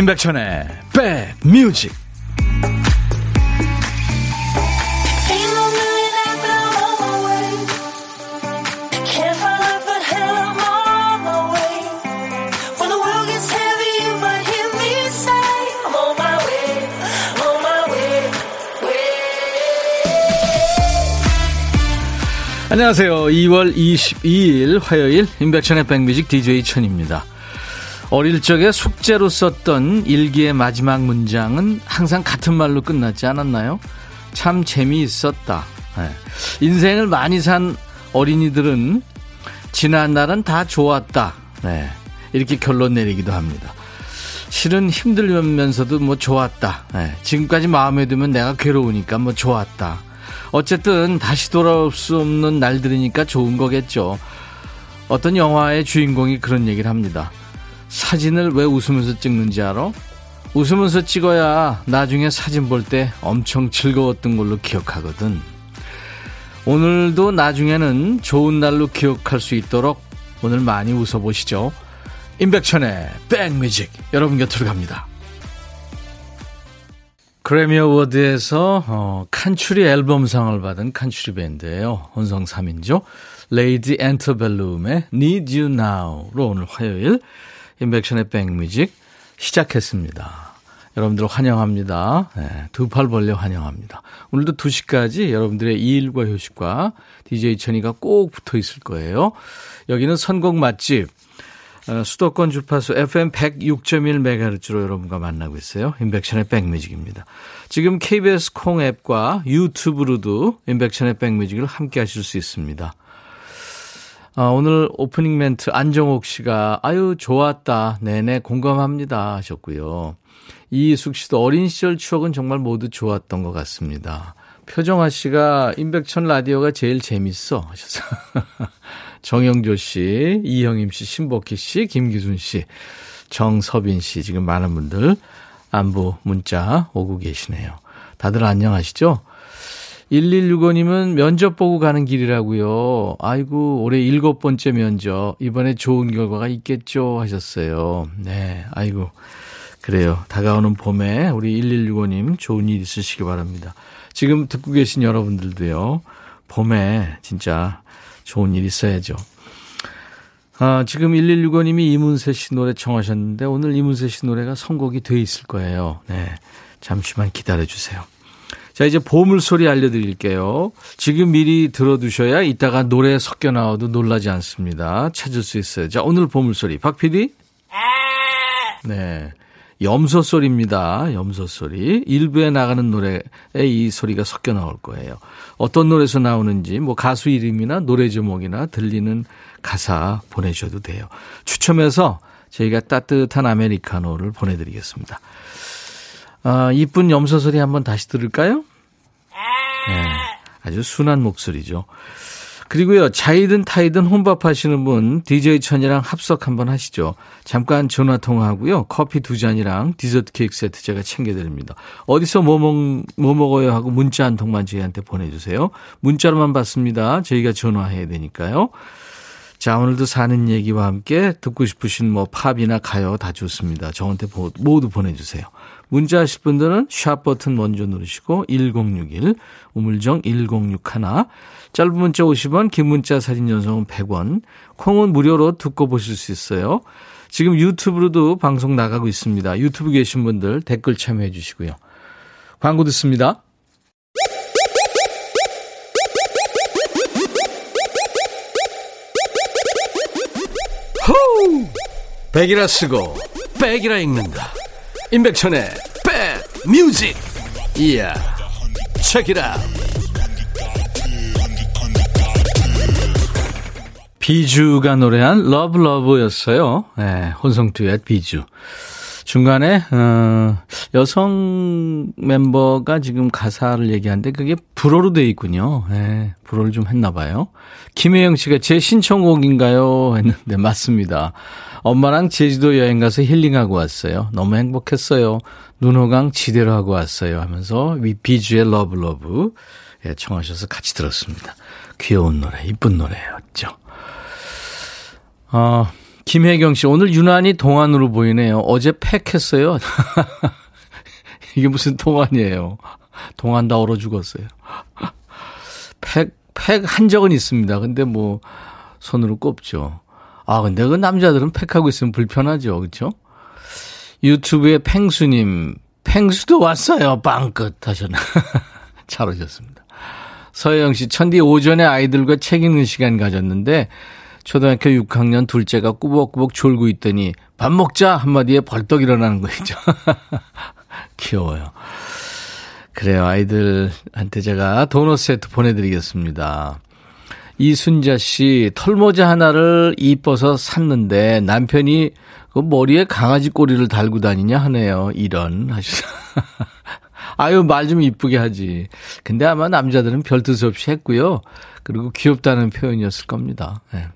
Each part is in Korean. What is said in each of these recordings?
임백천의 백뮤직 안녕하세요. 2월 22일 화요일 임백천의 백뮤직 DJ 천입니다. 어릴 적에 숙제로 썼던 일기의 마지막 문장은 항상 같은 말로 끝났지 않았나요? 참 재미있었다. 네. 인생을 많이 산 어린이들은 지난 날은 다 좋았다. 네. 이렇게 결론 내리기도 합니다. 실은 힘들면서도 뭐 좋았다. 네. 지금까지 마음에 두면 내가 괴로우니까 뭐 좋았다. 어쨌든 다시 돌아올 수 없는 날들이니까 좋은 거겠죠. 어떤 영화의 주인공이 그런 얘기를 합니다. 사진을 왜 웃으면서 찍는지 알아? 웃으면서 찍어야 나중에 사진 볼 때 엄청 즐거웠던 걸로 기억하거든. 오늘도 나중에는 좋은 날로 기억할 수 있도록 오늘 많이 웃어보시죠. 임백천의 백뮤직 여러분 곁으로 갑니다. 그래미 어워드에서 어, 칸츄리 앨범상을 받은 칸츄리 밴드예요. 혼성 3인조 레이디 앤터벨룸의 Need You Now로 오늘 화요일 임백천의 백뮤직 시작했습니다. 여러분들 환영합니다. 네, 두팔 벌려 환영합니다. 오늘도 2시까지 여러분들의 일과 휴식과 DJ 천이가 꼭 붙어 있을 거예요. 여기는 선곡 맛집 어, 수도권 주파수 FM 106.1MHz로 여러분과 만나고 있어요. 임백천의 백뮤직입니다. 지금 KBS 콩 앱과 유튜브로도 임백천의 백뮤직을 함께 하실 수 있습니다. 아, 오늘 오프닝 멘트 안정옥 씨가 아유 좋았다 내내 공감합니다 하셨고요. 이숙 씨도 어린 시절 추억은 정말 모두 좋았던 것 같습니다. 표정아 씨가 임백천 라디오가 제일 재밌어 하셨어요. 정영조 씨, 이형임 씨, 신복희 씨, 김기순 씨, 정서빈 씨 지금 많은 분들 안부 문자 오고 계시네요. 다들 안녕하시죠? 1165님은 면접 보고 가는 길이라고요. 아이고, 올해 일곱 번째 면접. 이번에 좋은 결과가 있겠죠? 하셨어요. 네, 아이고. 그래요. 다가오는 봄에 우리 1165님 좋은 일 있으시기 바랍니다. 지금 듣고 계신 여러분들도요. 봄에 진짜 좋은 일 있어야죠. 아, 지금 1165님이 이문세 씨 노래 청하셨는데 오늘 이문세 씨 노래가 선곡이 돼 있을 거예요. 네. 잠시만 기다려 주세요. 자, 이제 보물소리 알려드릴게요. 지금 미리 들어두셔야 이따가 노래 섞여 나와도 놀라지 않습니다. 찾을 수 있어요. 자, 오늘 보물소리. 박 PD? 네. 염소 소리입니다. 염소 소리. 일부에 나가는 노래에 이 소리가 섞여 나올 거예요. 어떤 노래에서 나오는지, 뭐 가수 이름이나 노래 제목이나 들리는 가사 보내셔도 돼요. 추첨해서 저희가 따뜻한 아메리카노를 보내드리겠습니다. 아, 이쁜 염소 소리 한번 다시 들을까요? 네, 아주 순한 목소리죠. 그리고요, 자이든 타이든 혼밥 하시는 분, DJ 천이랑 합석 한번 하시죠. 잠깐 전화 통화하고요, 커피 두 잔이랑 디저트 케이크 세트 제가 챙겨드립니다. 어디서 뭐, 먹, 뭐 먹어요 하고 문자 한 통만 저희한테 보내주세요. 문자로만 받습니다. 저희가 전화해야 되니까요. 자, 오늘도 사는 얘기와 함께 듣고 싶으신 뭐 팝이나 가요 다 좋습니다. 저한테 모두 보내주세요. 문자 하실 분들은 샵 버튼 먼저 누르시고 1061, 우물정 1061, 짧은 문자 50원, 긴 문자 사진 연속은 100원, 콩은 무료로 듣고 보실 수 있어요. 지금 유튜브로도 방송 나가고 있습니다. 유튜브 계신 분들 댓글 참여해 주시고요. 광고 듣습니다. 백이라 쓰고 백이라 읽는다. 임백천의 백뮤직. 이야. 책이라. 비주가 노래한 Love Love였어요. 네, 혼성 듀엣 비주. 중간에 어, 여성 멤버가 지금 가사를 얘기하는데 그게 불어로 돼 있군요. 네, 불어를 좀 했나 봐요. 김혜영 씨가 제 신청곡인가요? 했는데 맞습니다. 엄마랑 제주도 여행 가서 힐링하고 왔어요. 너무 행복했어요. 눈호강 지대로 하고 왔어요. 하면서 비주의 Love Love 예, 청하셔서 같이 들었습니다. 귀여운 노래, 이쁜 노래였죠. 어, 김혜경 씨, 오늘 유난히 동안으로 보이네요. 어제 팩했어요. 이게 무슨 동안이에요. 동안 다 얼어 죽었어요. 팩, 팩 한 적은 있습니다. 근데 뭐, 손으로 꼽죠. 아, 근데 그 남자들은 팩하고 있으면 불편하죠. 그렇죠? 유튜브에 팽수님, 팽수도 왔어요. 빵끝 하셨나. 잘 오셨습니다. 서영 씨, 천디 오전에 아이들과 책 읽는 시간 가졌는데, 초등학교 6학년 둘째가 꾸벅꾸벅 졸고 있더니, 밥 먹자! 한마디에 벌떡 일어나는 거 있죠. 귀여워요. 그래요. 아이들한테 제가 도넛 세트 보내드리겠습니다. 이순자 씨, 털모자 하나를 이뻐서 샀는데 남편이 그 머리에 강아지 꼬리를 달고 다니냐 하네요. 이런 하셔서. 아유, 말 좀 이쁘게 하지. 근데 아마 남자들은 별 뜻 없이 했고요. 그리고 귀엽다는 표현이었을 겁니다. 네.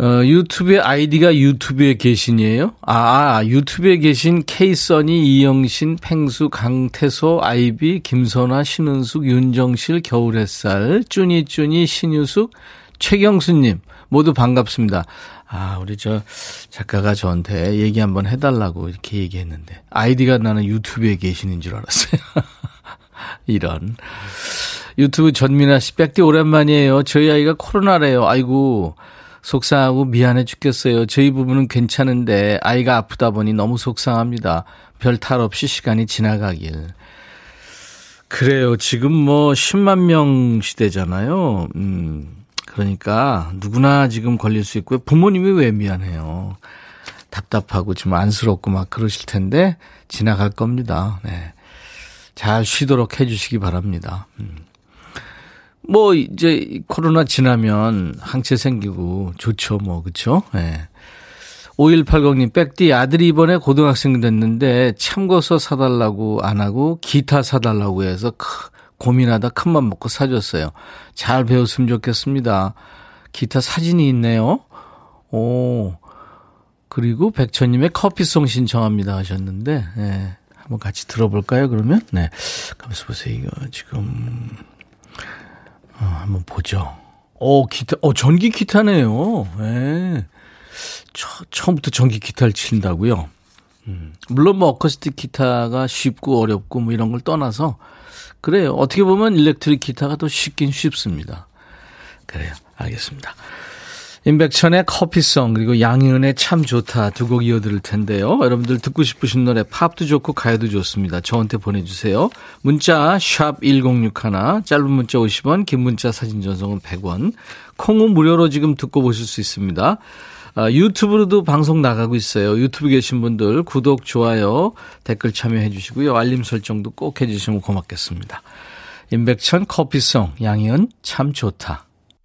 어, 유튜브에 아이디가 유튜브에 계신이에요? 아, 아 유튜브에 계신 케이써니, 이영신, 팽수, 강태소, 아이비, 김선아, 신은숙, 윤정실, 겨울햇살, 쭈니쭈니, 신유숙, 최경수님 모두 반갑습니다. 아, 우리 저 작가가 저한테 얘기 한번 해달라고 이렇게 얘기했는데 아이디가 나는 유튜브에 계시는 줄 알았어요. 이런. 유튜브 전민아 씨, 백디 오랜만이에요. 저희 아이가 코로나래요. 아이고. 속상하고 미안해 죽겠어요. 저희 부부는 괜찮은데 아이가 아프다 보니 너무 속상합니다. 별 탈 없이 시간이 지나가길. 그래요. 지금 뭐 10만 명 시대잖아요. 음. 그러니까 누구나 지금 걸릴 수 있고요. 부모님이 왜 미안해요. 답답하고 좀 안쓰럽고 막 그러실 텐데 지나갈 겁니다. 네. 잘 쉬도록 해 주시기 바랍니다. 음. 뭐 이제 코로나 지나면 항체 생기고 좋죠 뭐 그렇죠? 예. 5180님 백디 아들이 이번에 고등학생 됐는데 참고서 사달라고 안 하고 기타 사달라고 해서 크, 고민하다 큰맘 먹고 사줬어요. 잘 배웠으면 좋겠습니다. 기타 사진이 있네요. 오 그리고 백천님의 커피송 신청합니다 하셨는데 예. 한번 같이 들어볼까요 그러면? 네. 가만있어 보세요 이거 지금 어, 한번 보죠. 어, 기타, 어, 전기 기타네요. 예. 네. 처, 처음부터 전기 기타를 친다고요. 음, 물론 뭐 어쿠스틱 기타가 쉽고 어렵고 뭐 이런 걸 떠나서 그래요. 어떻게 보면 일렉트릭 기타가 더 쉽긴 쉽습니다. 그래요. 알겠습니다. 임백천의 커피송 그리고 양희은의 참 좋다 두 곡 이어드릴 텐데요. 여러분들 듣고 싶으신 노래 팝도 좋고 가요도 좋습니다. 저한테 보내주세요. 문자 샵 1061, 짧은 문자 50원, 긴 문자 사진 전송은 100원. 콩은 무료로 지금 듣고 보실 수 있습니다. 아, 유튜브로도 방송 나가고 있어요. 유튜브 계신 분들 구독, 좋아요, 댓글 참여해 주시고요. 알림 설정도 꼭 해주시면 고맙겠습니다. 임백천 커피송 양희은 참 좋다.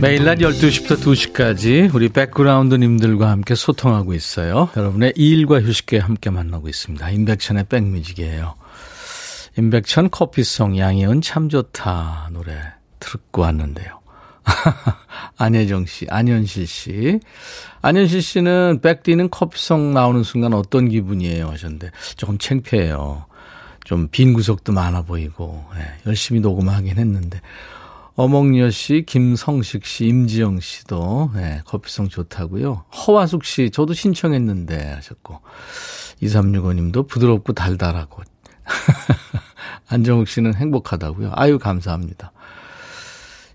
매일 낮 12시부터 2시까지 우리 백그라운드님들과 함께 소통하고 있어요. 여러분의 일과 휴식에 함께 만나고 있습니다. 임백천의 백뮤직이에요. 임백천 커피송 양희은 참 좋다 노래 듣고 왔는데요. 안혜정 씨, 안현실 씨. 안현실 씨는 백디는 커피송 나오는 순간 어떤 기분이에요 하셨는데 조금 창피해요. 좀 빈 구석도 많아 보이고 네, 열심히 녹음하긴 했는데 어몽여 씨, 김성식 씨, 임지영 씨도 네, 커피송 좋다고요. 허화숙 씨, 저도 신청했는데 하셨고 2365님도 부드럽고 달달하고 안정욱 씨는 행복하다고요. 아유 감사합니다.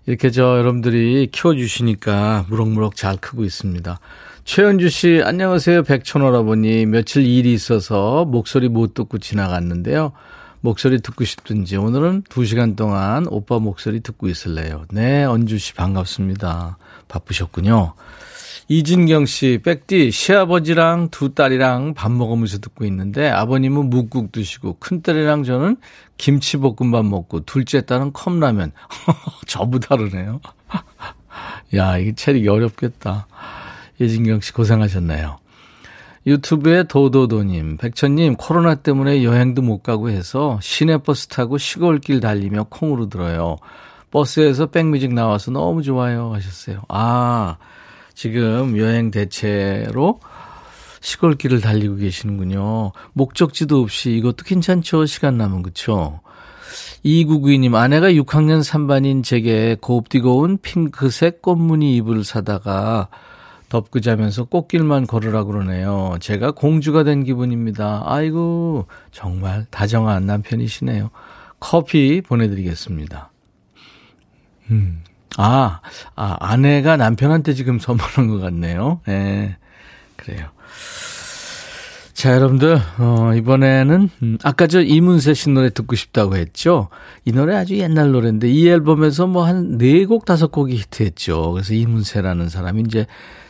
이렇게 저 여러분들이 키워주시니까 무럭무럭 잘 크고 있습니다. 최현주 씨, 안녕하세요. 백천호라보니 며칠 일이 있어서 목소리 못 듣고 지나갔는데요. 목소리 듣고 싶든지 오늘은 2시간 동안 오빠 목소리 듣고 있을래요. 네, 언주 씨 반갑습니다. 바쁘셨군요. 이진경 씨, 백디, 시아버지랑 두 딸이랑 밥 먹으면서 듣고 있는데 아버님은 묵국 드시고 큰딸이랑 저는 김치볶음밥 먹고 둘째 딸은 컵라면. 저부 다르네요. 야, 이게 차리기 어렵겠다. 이진경 씨 고생하셨네요. 유튜브에 도도도님, 백천님, 코로나 때문에 여행도 못 가고 해서 시내버스 타고 시골길 달리며 콩으로 들어요. 버스에서 백뮤직 나와서 너무 좋아요 하셨어요. 아, 지금 여행 대체로 시골길을 달리고 계시는군요. 목적지도 없이 이것도 괜찮죠? 시간 남은 그쵸? 2992님, 아내가 6학년 3반인 제게 곱디고 온 핑크색 꽃무늬 이불을 사다가 덮고 자면서 꽃길만 걸으라 그러네요. 제가 공주가 된 기분입니다. 아이고, 정말 다정한 남편이시네요. 커피 보내드리겠습니다. 음. 아, 아, 아내가 남편한테 지금 선물한 것 같네요. 예. 네, 그래요. 자, 여러분들, 어, 이번에는, 음, 아까 저 이문세 씨 노래 듣고 싶다고 했죠? 이 노래 아주 옛날 노래인데, 이 앨범에서 뭐 한 네 곡, 다섯 곡이 히트했죠. 그래서 이문세라는 사람이 이제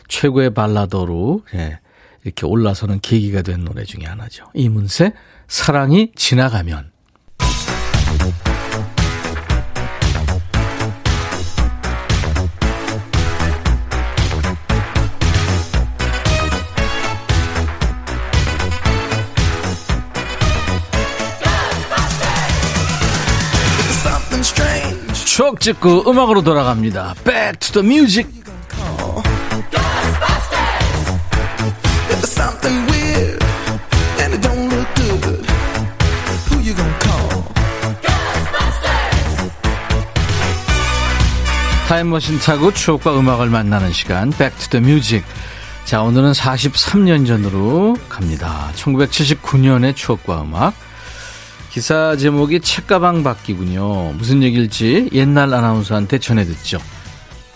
최고의 발라더로, 예, 이렇게 올라서는 계기가 된 노래 중에 하나죠. 이문세, 사랑이 지나가면. 추억 찍고 음악으로 돌아갑니다. Back to the music. 타임머신 타고 추억과 음악을 만나는 시간 Music 자 오늘은 43년 전으로 갑니다 1979년의 추억과 음악 기사 제목이 책가방 받기군요. 무슨 얘기일지 옛날 아나운서한테 전해 듣죠.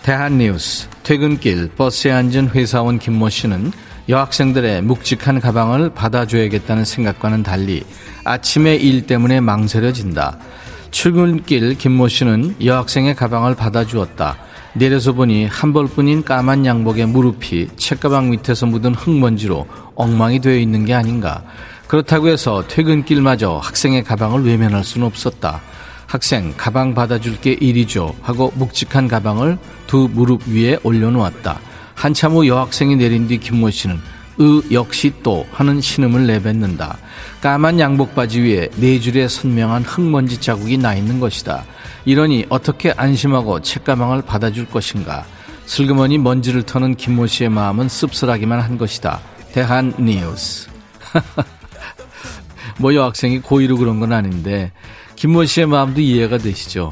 대한뉴스 퇴근길 버스에 앉은 회사원 김모 씨는 여학생들의 묵직한 가방을 받아줘야겠다는 생각과는 달리 아침에 일 때문에 망설여진다. 출근길 김모 씨는 여학생의 가방을 받아주었다. 내려서 보니 한 벌뿐인 까만 양복의 무릎이 책가방 밑에서 묻은 흙먼지로 엉망이 되어 있는 게 아닌가. 그렇다고 해서 퇴근길마저 학생의 가방을 외면할 수는 없었다. 학생 가방 받아줄게 이리죠 하고 묵직한 가방을 두 무릎 위에 올려놓았다. 한참 후 여학생이 내린 뒤 김모 씨는 으 역시 또 하는 신음을 내뱉는다. 까만 양복 바지 위에 네 줄의 선명한 흙먼지 자국이 나 있는 것이다. 이러니 어떻게 안심하고 책가방을 받아줄 것인가. 슬그머니 먼지를 터는 김모 씨의 마음은 씁쓸하기만 한 것이다. 대한 뉴스. 뭐 여학생이 고의로 그런 건 아닌데 김모 씨의 마음도 이해가 되시죠.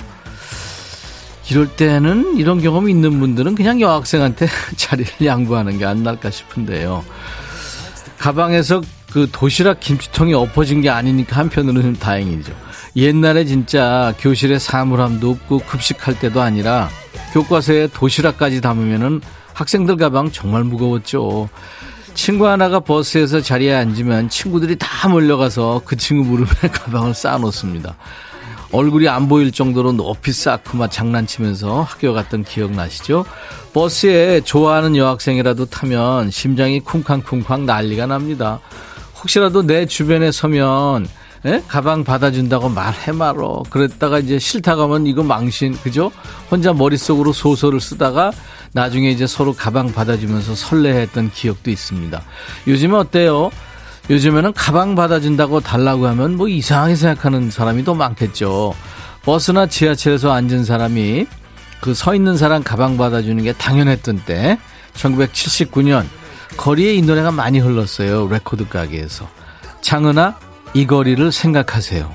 이럴 때는 이런 경험이 있는 분들은 그냥 여학생한테 자리를 양보하는 게 안 날까 싶은데요. 가방에서 그 도시락 김치통이 엎어진 게 아니니까 한편으로는 다행이죠. 옛날에 진짜 교실에 사물함도 없고 급식할 때도 아니라 교과서에 도시락까지 담으면은 학생들 가방 정말 무거웠죠. 친구 하나가 버스에서 자리에 앉으면 친구들이 다 몰려가서 그 친구 무릎에 가방을 쌓아놓습니다. 얼굴이 안 보일 정도로 높이 쌓고 막 장난치면서 학교 갔던 기억 나시죠? 버스에 좋아하는 여학생이라도 타면 심장이 쿵쾅쿵쾅 난리가 납니다. 혹시라도 내 주변에 서면 에? 예? 가방 받아준다고 말해 말어. 그랬다가 이제 싫다 가면 이거 망신, 그죠? 혼자 머릿속으로 소설을 쓰다가 나중에 이제 서로 가방 받아주면서 설레했던 기억도 있습니다. 요즘은 어때요? 요즘에는 가방 받아준다고 달라고 하면 뭐 이상하게 생각하는 사람이 더 많겠죠. 버스나 지하철에서 앉은 사람이 그 서 있는 사람 가방 받아주는 게 당연했던 때 1979년 거리에 이 노래가 많이 흘렀어요. 레코드 가게에서. 장은아 이 거리를 생각하세요.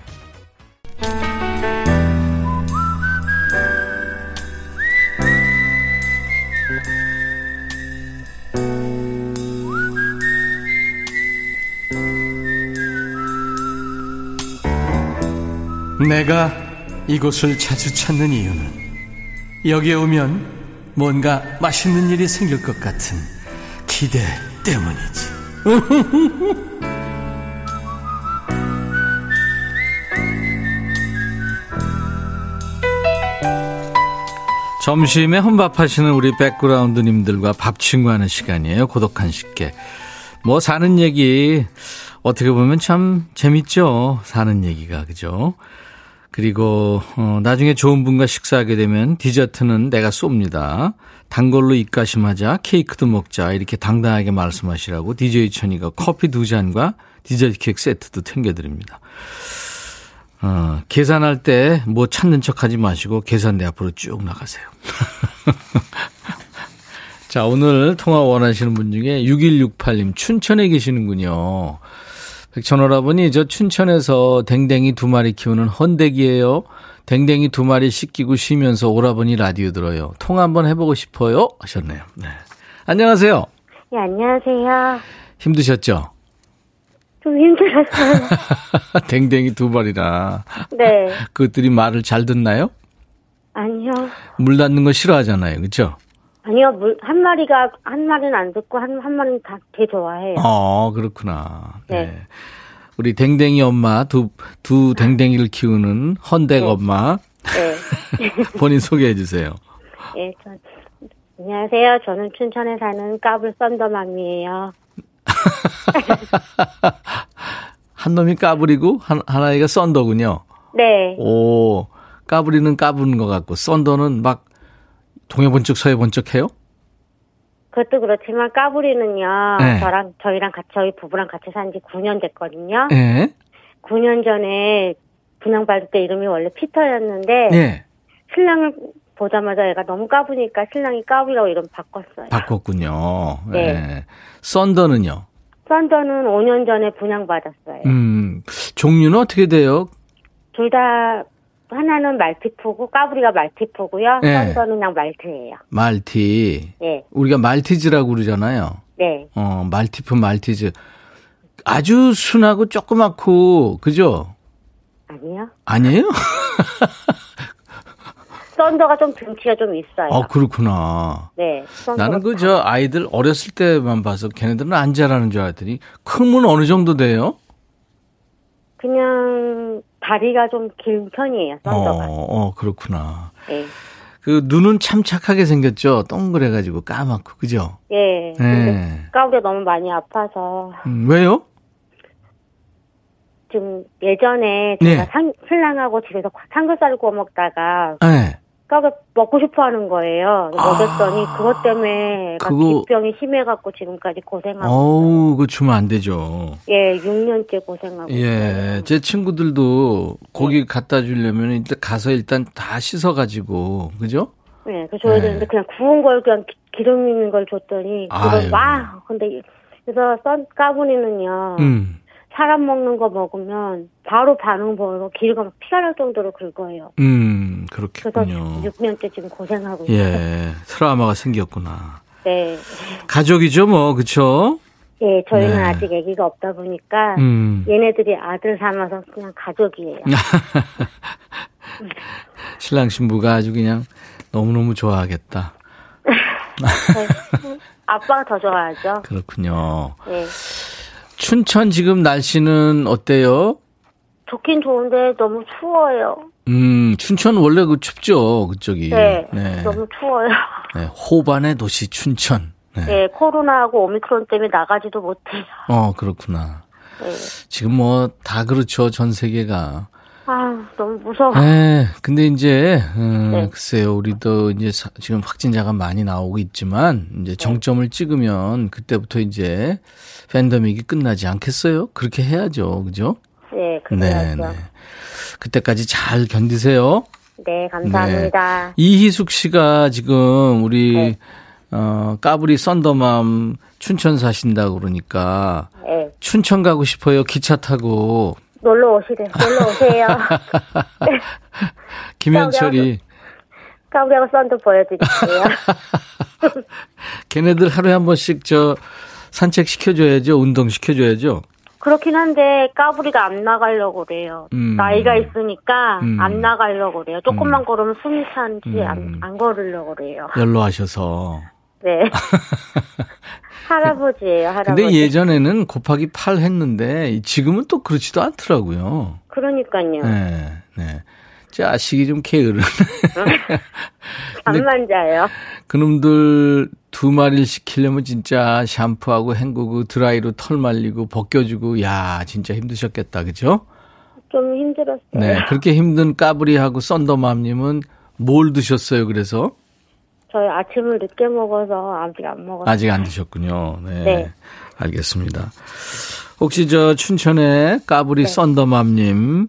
내가 이곳을 자주 찾는 이유는 여기에 오면 뭔가 맛있는 일이 생길 것 같은 기대 때문이지. 점심에 혼밥하시는 우리 백그라운드님들과 밥 친구하는 시간이에요. 고독한 식객. 뭐 사는 얘기 어떻게 보면 참 재밌죠. 사는 얘기가 그죠? 그리고 어, 나중에 좋은 분과 식사하게 되면 디저트는 내가 쏩니다. 단 걸로 입가심하자 케이크도 먹자 이렇게 당당하게 말씀하시라고 DJ 천이가 커피 두 잔과 디저트 케이크 세트도 챙겨드립니다. 어, 계산할 때 뭐 찾는 척 하지 마시고 계산대 앞으로 쭉 나가세요. 자, 오늘 통화 원하시는 분 중에 6168님 춘천에 계시는군요. 백천오라버니 저 춘천에서 댕댕이 두 마리 키우는 헌댁이에요. 댕댕이 두 마리 씻기고 쉬면서 오라버니 라디오 들어요. 통화 한번 해보고 싶어요 하셨네요. 네. 안녕하세요. 네, 안녕하세요. 힘드셨죠? 좀 힘들었어요. 댕댕이 두 마리라. 네. 그것들이 말을 잘 듣나요? 아니요. 물 닿는 거 싫어하잖아요. 그렇죠? 아니요, 물, 한 마리가, 한 마리는 안 듣고, 한, 한 마리는 다, 되게 좋아해요. 어, 그렇구나. 네. 네. 우리 댕댕이 엄마, 두, 두 댕댕이를 키우는 헌댁 네. 엄마. 네. 본인 소개해 주세요. 예, 저, 안녕하세요. 저는 춘천에 사는 까불 썬더맘이에요. 한 놈이 까불이고, 한, 하나이가 썬더군요. 네. 오, 까불이는 까부는 것 같고, 썬더는 막 동해 번쩍 서해 번쩍 해요? 그것도 그렇지만 까불이는요, 네. 저랑, 저희랑 같이, 저희 부부랑 같이 산 지 9년 됐거든요. 예. 9년 전에 분양받을 때 이름이 원래 피터였는데, 예. 신랑을 보자마자 얘가 너무 까부니까 신랑이 까불이라고 이름 바꿨어요. 바꿨군요. 네. 예. 썬더는요? 썬더는 5년 전에 분양받았어요. 음, 종류는 어떻게 돼요? 둘 다 하나는 말티푸고 까불이가 말티푸고요. 네. 썬더는 그냥 말트예요. 말티. 네, 우리가 말티즈라고 그러잖아요. 네. 어, 말티프 말티즈. 아주 순하고 조그맣고, 그죠? 아니요. 아니에요? 썬더가 좀 등치가 좀 있어요. 어, 그렇구나. 네. 나는 그 저 아이들 어렸을 때만 봐서 걔네들은 안 자라는 줄 알았더니 크면 어느 정도 돼요? 그냥 다리가 좀 긴 편이에요. 어, 썬더가. 어, 그렇구나. 네. 그 눈은 참 착하게 생겼죠. 동그래가지고 까맣고, 그죠? 예. 네. 까불이가 너무 많이 아파서 음, 왜요? 지금 예전에 네. 제가 상- 신랑하고 집에서 삼겹살 구워 먹다가 네. 까불 먹고 싶어 하는 거예요. 먹였더니 아. 그것 때문에 막 그거- 기병이 심해갖고 지금까지 고생하고 어우, 그거 주면 안 되죠. 예, 6년째 고생하고 예, 제 친구들도 고기 갖다 주려면 일단 가서 일단 다 씻어가지고, 그죠? 네, 그 줘야 네. 되는데 그냥 구운 걸 그냥 기- 기름 있는 걸 줬더니. 그걸 와 근데 그래서 썬 까부니는요 음, 사람 먹는 거 먹으면 바로 반응 보여서 기가 막 피가 날 정도로 긁어요. 음, 그래서 그렇겠군요. 6년째 지금 고생하고 있어요. 예, 트라우마가 생겼구나. 네, 가족이죠, 뭐, 그쵸? 예, 저희는 네. 아직 아기가 없다 보니까 음. 얘네들이 아들 삼아서 그냥 가족이에요. 신랑 신부가 아주 그냥 너무너무 좋아하겠다. 저희- 아빠가 더 좋아하죠. 그렇군요. 네. 춘천 지금 날씨는 어때요? 좋긴 좋은데 너무 추워요. 음, 춘천 원래 그 춥죠, 그쪽이. 네, 네. 너무 추워요. 네, 호반의 도시 춘천. 네. 네, 코로나하고 오미크론 때문에 나가지도 못해요. 어, 그렇구나. 네. 지금 뭐 다 그렇죠, 전 세계가. 아, 너무 무서워. 네, 근데 이제, 음, 네. 글쎄요, 우리도 이제 사- 지금 확진자가 많이 나오고 있지만, 네. 이제 정점을 찍으면 그때부터 이제 팬데믹이 끝나지 않겠어요? 그렇게 해야죠, 그죠? 네, 네, 그래야죠. 네. 그때까지 잘 견디세요. 네, 감사합니다. 이희숙 씨가 지금 우리, 네. 어, 까불이 썬더맘 춘천 사신다고 그러니까, 네. 춘천 가고 싶어요, 기차 타고. 놀러 오시래. 놀러 오세요. 김현철이, 까불이하고 썬도 보여드릴게요. 걔네들 하루에 한 번씩 저 산책 시켜줘야죠. 운동 시켜줘야죠. 그렇긴 한데 까불이가 안 나가려고 그래요. 음. 나이가 있으니까 음. 안 나가려고 그래요. 조금만 음. 걸으면 숨이 차는지 음. 안, 안 걸으려고 그래요. 연로하셔서. 네. 할아버지예요, 할아버지. 근데 예전에는 곱하기 8 했는데 지금은 또 그렇지도 않더라고요. 그러니까요. 네, 네. 자식이 좀 게으르네. 잠만 자요. 그놈들 두 마리를 시키려면 진짜 샴푸하고 헹구고 드라이로 털 말리고 벗겨주고 야 진짜 힘드셨겠다 그죠? 좀 힘들었어요. 네 그렇게 힘든 까불이하고 썬더맘님은 뭘 드셨어요 그래서? 저희 아침을 늦게 먹어서 아직 안 먹었어요. 아직 안 드셨군요. 네. 네. 알겠습니다. 혹시 저 춘천의 까불이 네. 썬더맘님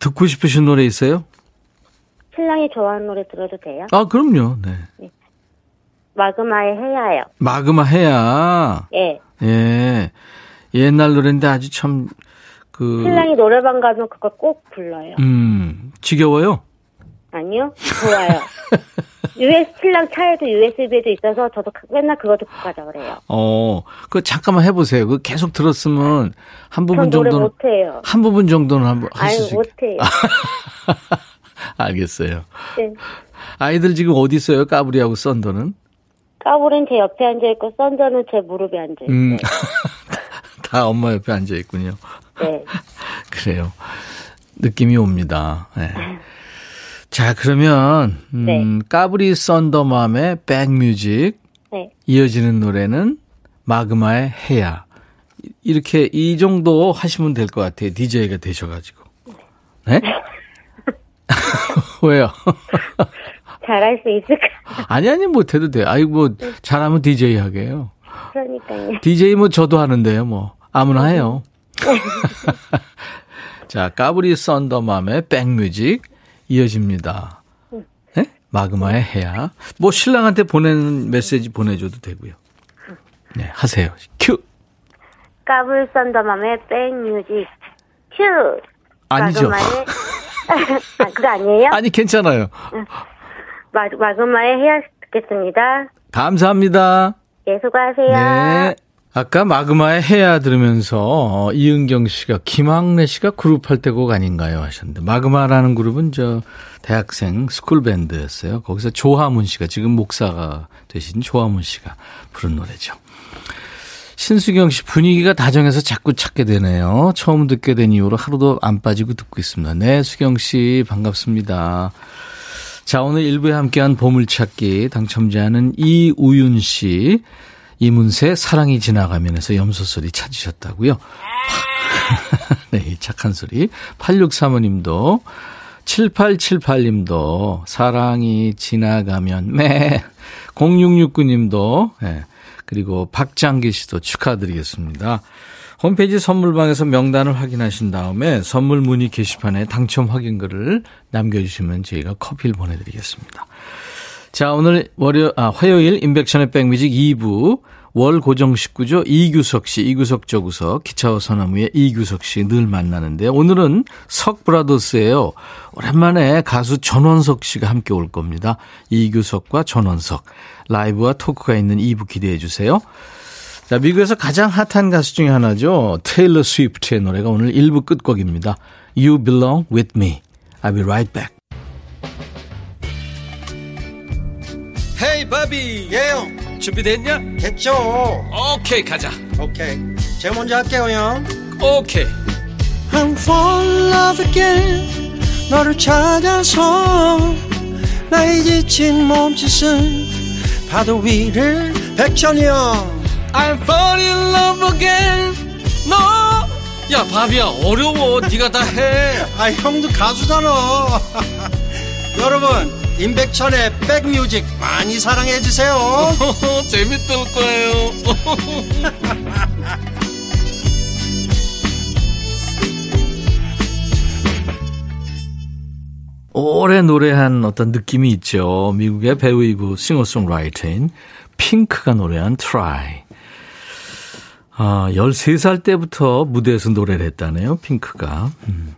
듣고 싶으신 노래 있어요? 신랑이 좋아하는 노래 들어도 돼요? 아 그럼요. 네. 마그마의 해야요. 마그마 해야 예. 예 옛날 노래인데 아주 참 그, 신랑이 노래방 가면 그거 꼭 불러요. 음, 지겨워요? 아니요? 좋아요. US, 신랑 차에도 USB도 있어서 저도 맨날 그거 듣고 가자 그래요. 어, 그 잠깐만 해보세요. 그 계속 들었으면 한전 부분 정도는, 못해요. 한 부분 정도는 한번 아유, 하실 수있 못해요. 알겠어요. 네. 아이들 지금 어디 있어요? 까불이하고 썬더는? 까불은 제 옆에 앉아있고, 썬더는 제 무릎에 앉아있어요. 음, 다 엄마 옆에 앉아 있군요. 네. 그래요. 느낌이 옵니다. 네. 자, 그러면, 음, 네. 까불이 썬더맘의 백뮤직, 네. 이어지는 노래는 마그마의 해야. 이렇게 이 정도 하시면 될 것 같아요. DJ가 되셔가지고. 네? 왜요? 잘할 수 있을까? 아니, 아니, 못해도 돼요. 아이고, 뭐, 잘하면 DJ 하게요. 그러니까요. DJ 뭐 저도 하는데요, 뭐. 아무나 해요. 자, 까불이 썬더맘의 백뮤직 이어집니다. 네? 마그마의 해야. 뭐 신랑한테 보내는 메시지 보내줘도 되고요. 네, 하세요. 큐! 까불이 썬더맘의 백뮤직 큐. 아니죠. 마그마의 아, 그거 아니에요? 아니, 괜찮아요. 마, 마그마의 해야 듣겠습니다. 감사합니다. 예, 수고하세요. 네. 아까 마그마의 해야 들으면서 어, 이은경 씨가 김학래 씨가 그룹 할 때 곡 아닌가요 하셨는데 마그마라는 그룹은 저 대학생 스쿨 밴드였어요. 거기서 조하문 씨가 지금 목사가 되신 조하문 씨가 부른 노래죠. 신수경 씨 분위기가 다정해서 자꾸 찾게 되네요. 처음 듣게 된 이후로 하루도 안 빠지고 듣고 있습니다. 네, 수경 씨 반갑습니다. 자, 오늘 일부에 함께한 보물찾기 당첨자는 이우윤 씨, 이문세 사랑이 지나가면에서 염소소리 찾으셨다고요. 네, 이 착한 소리. 8635님도 7878님도 사랑이 지나가면 매 0669님도 네, 그리고 박장기 씨도 축하드리겠습니다. 홈페이지 선물방에서 명단을 확인하신 다음에 선물 문의 게시판에 당첨 확인글을 남겨주시면 저희가 커피를 보내드리겠습니다. 자, 오늘 월요, 아, 화요일 인백션의 백뮤직 2부 월 고정 식 구죠. 이규석 씨, 이규석 저구석, 기차와 서나무의 이규석 씨 늘 만나는데 오늘은 석 브라더스예요. 오랜만에 가수 전원석 씨가 함께 올 겁니다. 이규석과 전원석. 라이브와 토크가 있는 2부 기대해 주세요. 자, 미국에서 가장 핫한 가수 중에 하나죠. 테일러 스위프트의 노래가 오늘 1부 끝곡입니다. You belong with me. I'll be right back. 헤이 바비 예영 준비됐냐? 됐죠 오케이 가자 오케이 제가 먼저 할게요 형 오케이 I'm fall in love again 너를 찾아서 나의 지친 몸짓은 파도 위를 백천이 형 I'm fall in love again. 너야 바비야 어려워. 네가 다 해. 아 형도 가수잖아. 여러분 임백천의 백뮤직 많이 사랑해 주세요. 재밌을 거예요. 오래 노래한 어떤 느낌이 있죠. 미국의 배우이고 싱어송라이터인 핑크가 노래한 Try. 아, 13살 때부터 무대에서 노래를 했다네요, 핑크가. 음.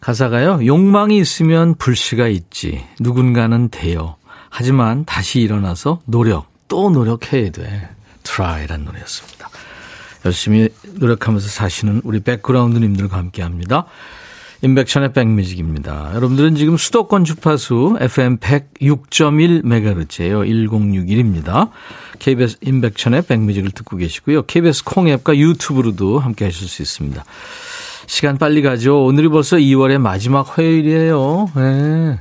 가사가요, 욕망이 있으면 불씨가 있지. 누군가는 돼요. 하지만 다시 일어나서 노력, 또 노력해야 돼. Try란 노래였습니다. 열심히 노력하면서 사시는 우리 백그라운드님들과 함께 합니다. 인백션의 백뮤직입니다. 여러분들은 지금 수도권 주파수 FM 106.1MHz예요. 1061입니다. KBS 인백션의 백뮤직을 듣고 계시고요. KBS 콩앱과 유튜브로도 함께 하실 수 있습니다. 시간 빨리 가죠. 오늘이 벌써 2월의 마지막 화요일이에요. 네.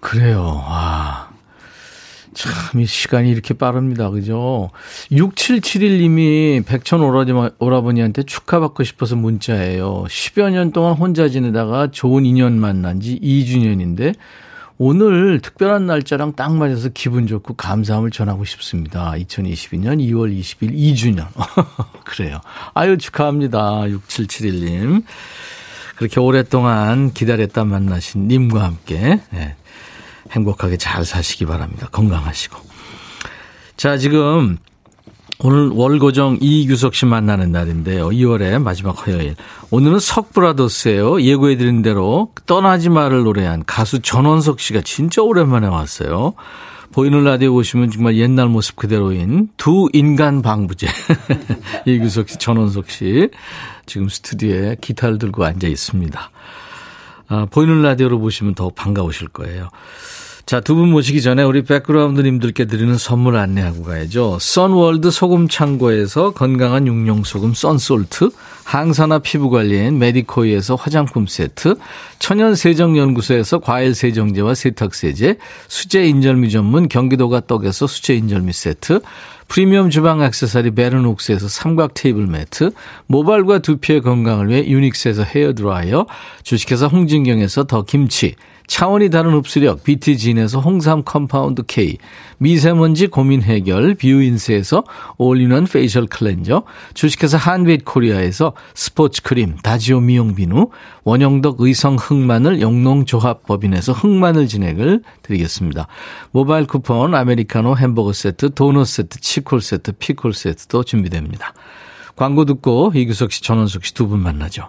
그래요. 와. 참, 이 시간이 이렇게 빠릅니다. 그죠? 6771님이 백천 오라버니한테 축하받고 싶어서 문자예요. 10여 년 동안 혼자 지내다가 좋은 인연 만난 지 2주년인데, 오늘 특별한 날짜랑 딱 맞아서 기분 좋고 감사함을 전하고 싶습니다. 2022년 2월 20일 2주년. 그래요. 아유, 축하합니다. 6771님. 그렇게 오랫동안 기다렸다 만나신 님과 함께 네, 행복하게 잘 사시기 바랍니다. 건강하시고. 자, 지금 오늘 월고정 이규석 씨 만나는 날인데요. 2월의 마지막 화요일. 오늘은 석브라더스예요. 예고해드린 대로 떠나지 마를 노래한 가수 전원석 씨가 진짜 오랜만에 왔어요. 보이는 라디오 보시면 정말 옛날 모습 그대로인 두 인간 방부제. 이규석 씨, 전원석 씨. 지금 스튜디오에 기타를 들고 앉아 있습니다. 아, 보이는 라디오로 보시면 더 반가우실 거예요. 자, 두 분 모시기 전에 우리 백그라운드님들께 드리는 선물 안내하고 가야죠. 선월드 소금 창고에서 건강한 육룡 소금 썬솔트, 항산화 피부 관리엔 메디코이에서 화장품 세트, 천연 세정 연구소에서 과일 세정제와 세탁 세제, 수제 인절미 전문 경기도가 떡에서 수제 인절미 세트, 프리미엄 주방 액세서리 베르녹스에서 삼각 테이블 매트, 모발과 두피의 건강을 위해 유닉스에서 헤어 드라이어, 주식회사 홍진경에서 더 김치, 차원이 다른 흡수력 BT진에서 홍삼 compound K, 미세먼지 고민 해결 뷰인스에서 all-in-one facial cleanser, 주식회사 한빛 코리아에서 스포츠 크림 다지오 미용 비누, 원형덕 의성 흑마늘 영농조합법인에서 흑마늘 진행을 드리겠습니다. 모바일 쿠폰, 아메리카노 햄버거 세트, 도넛 세트, 치콜 세트, 피콜 세트도 준비됩니다. 광고 듣고 이규석 씨, 전원숙 씨두 분 만나죠.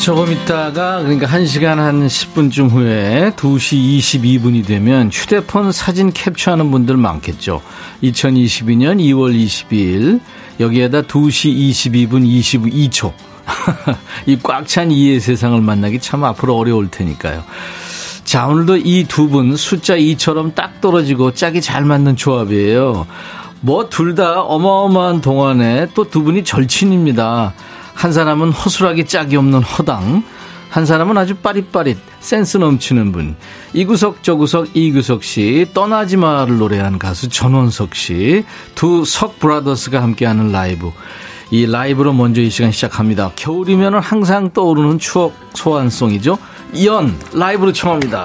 조금 있다가 그러니까 1시간 한 10분쯤 후에 2시 22분이 되면 휴대폰 사진 캡처하는 분들 많겠죠. 2022년 2월 22일 여기에다 2시 22분 22초 이 꽉 찬 이의 세상을 만나기 참 앞으로 어려울 테니까요. 자 오늘도 이 두 분 숫자 2처럼 딱 떨어지고 짝이 잘 맞는 조합이에요. 뭐 둘 다 어마어마한 동안에 또 두 분이 절친입니다. 한 사람은 허술하기 짝이 없는 허당, 한 사람은 아주 빠릿빠릿 센스 넘치는 분. 이 구석 저 구석 이규석 씨, 떠나지 마를 노래한 가수 전원석 씨, 두 석 brothers가 함께하는 라이브. 이 라이브로 먼저 이 시간 시작합니다. 겨울이면 항상 떠오르는 추억 소환송이죠. 연 라이브로 청합니다.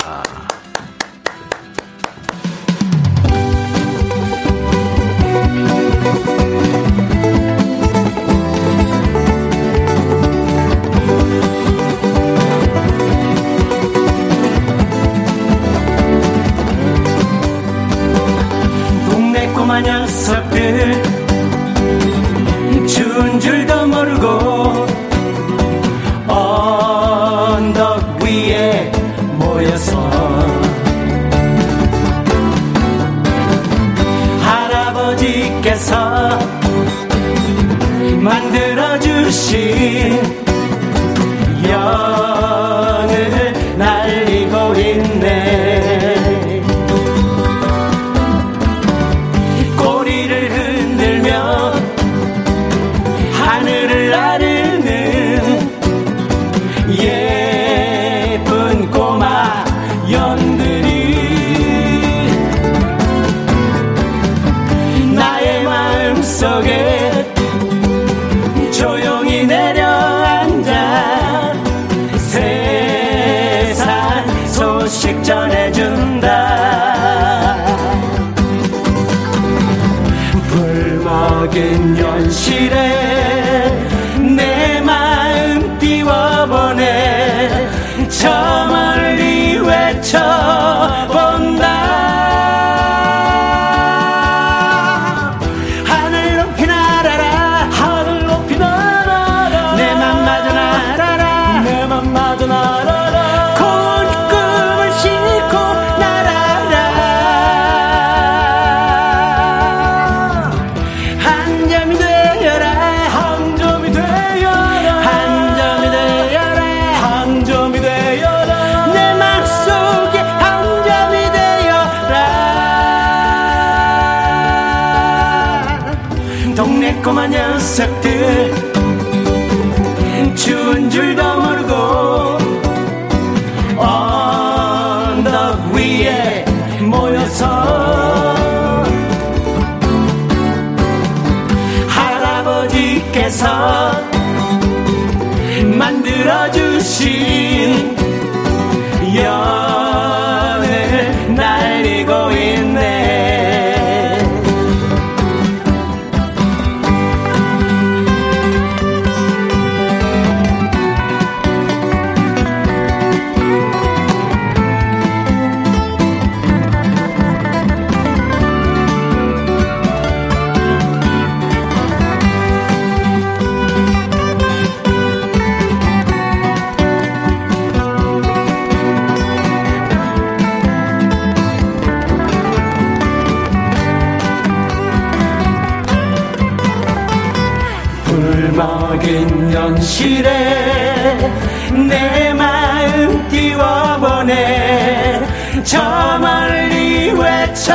저 멀리 외쳐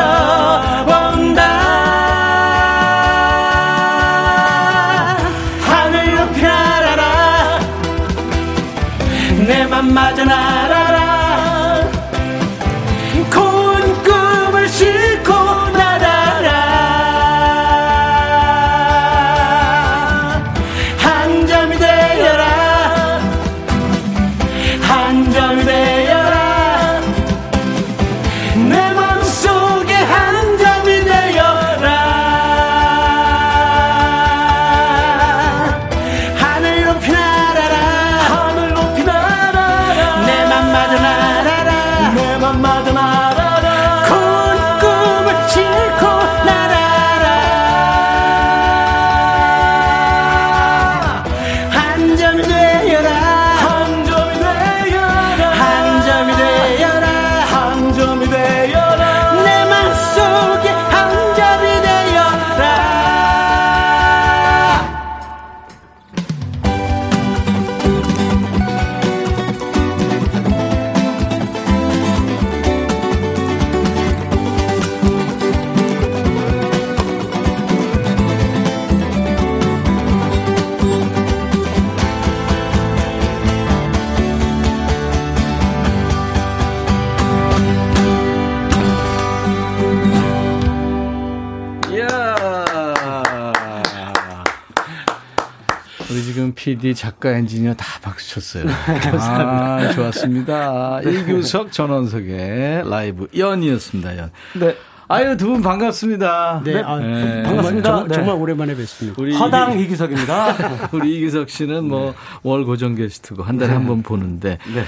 PD, 작가, 엔지니어 다 박수 쳤어요. 아, 좋았습니다. 이규석, 전원석의 라이브 연이었습니다, 연. 네. 아유, 두 분 반갑습니다. 네, 아, 네. 반갑습니다. 정말, 정말, 정말 오랜만에 뵙습니다. 우리 허당 이- 이기석입니다. 우리 이기석 씨는 뭐월 고정 게스트고 한 달에 한 번 보는데 네.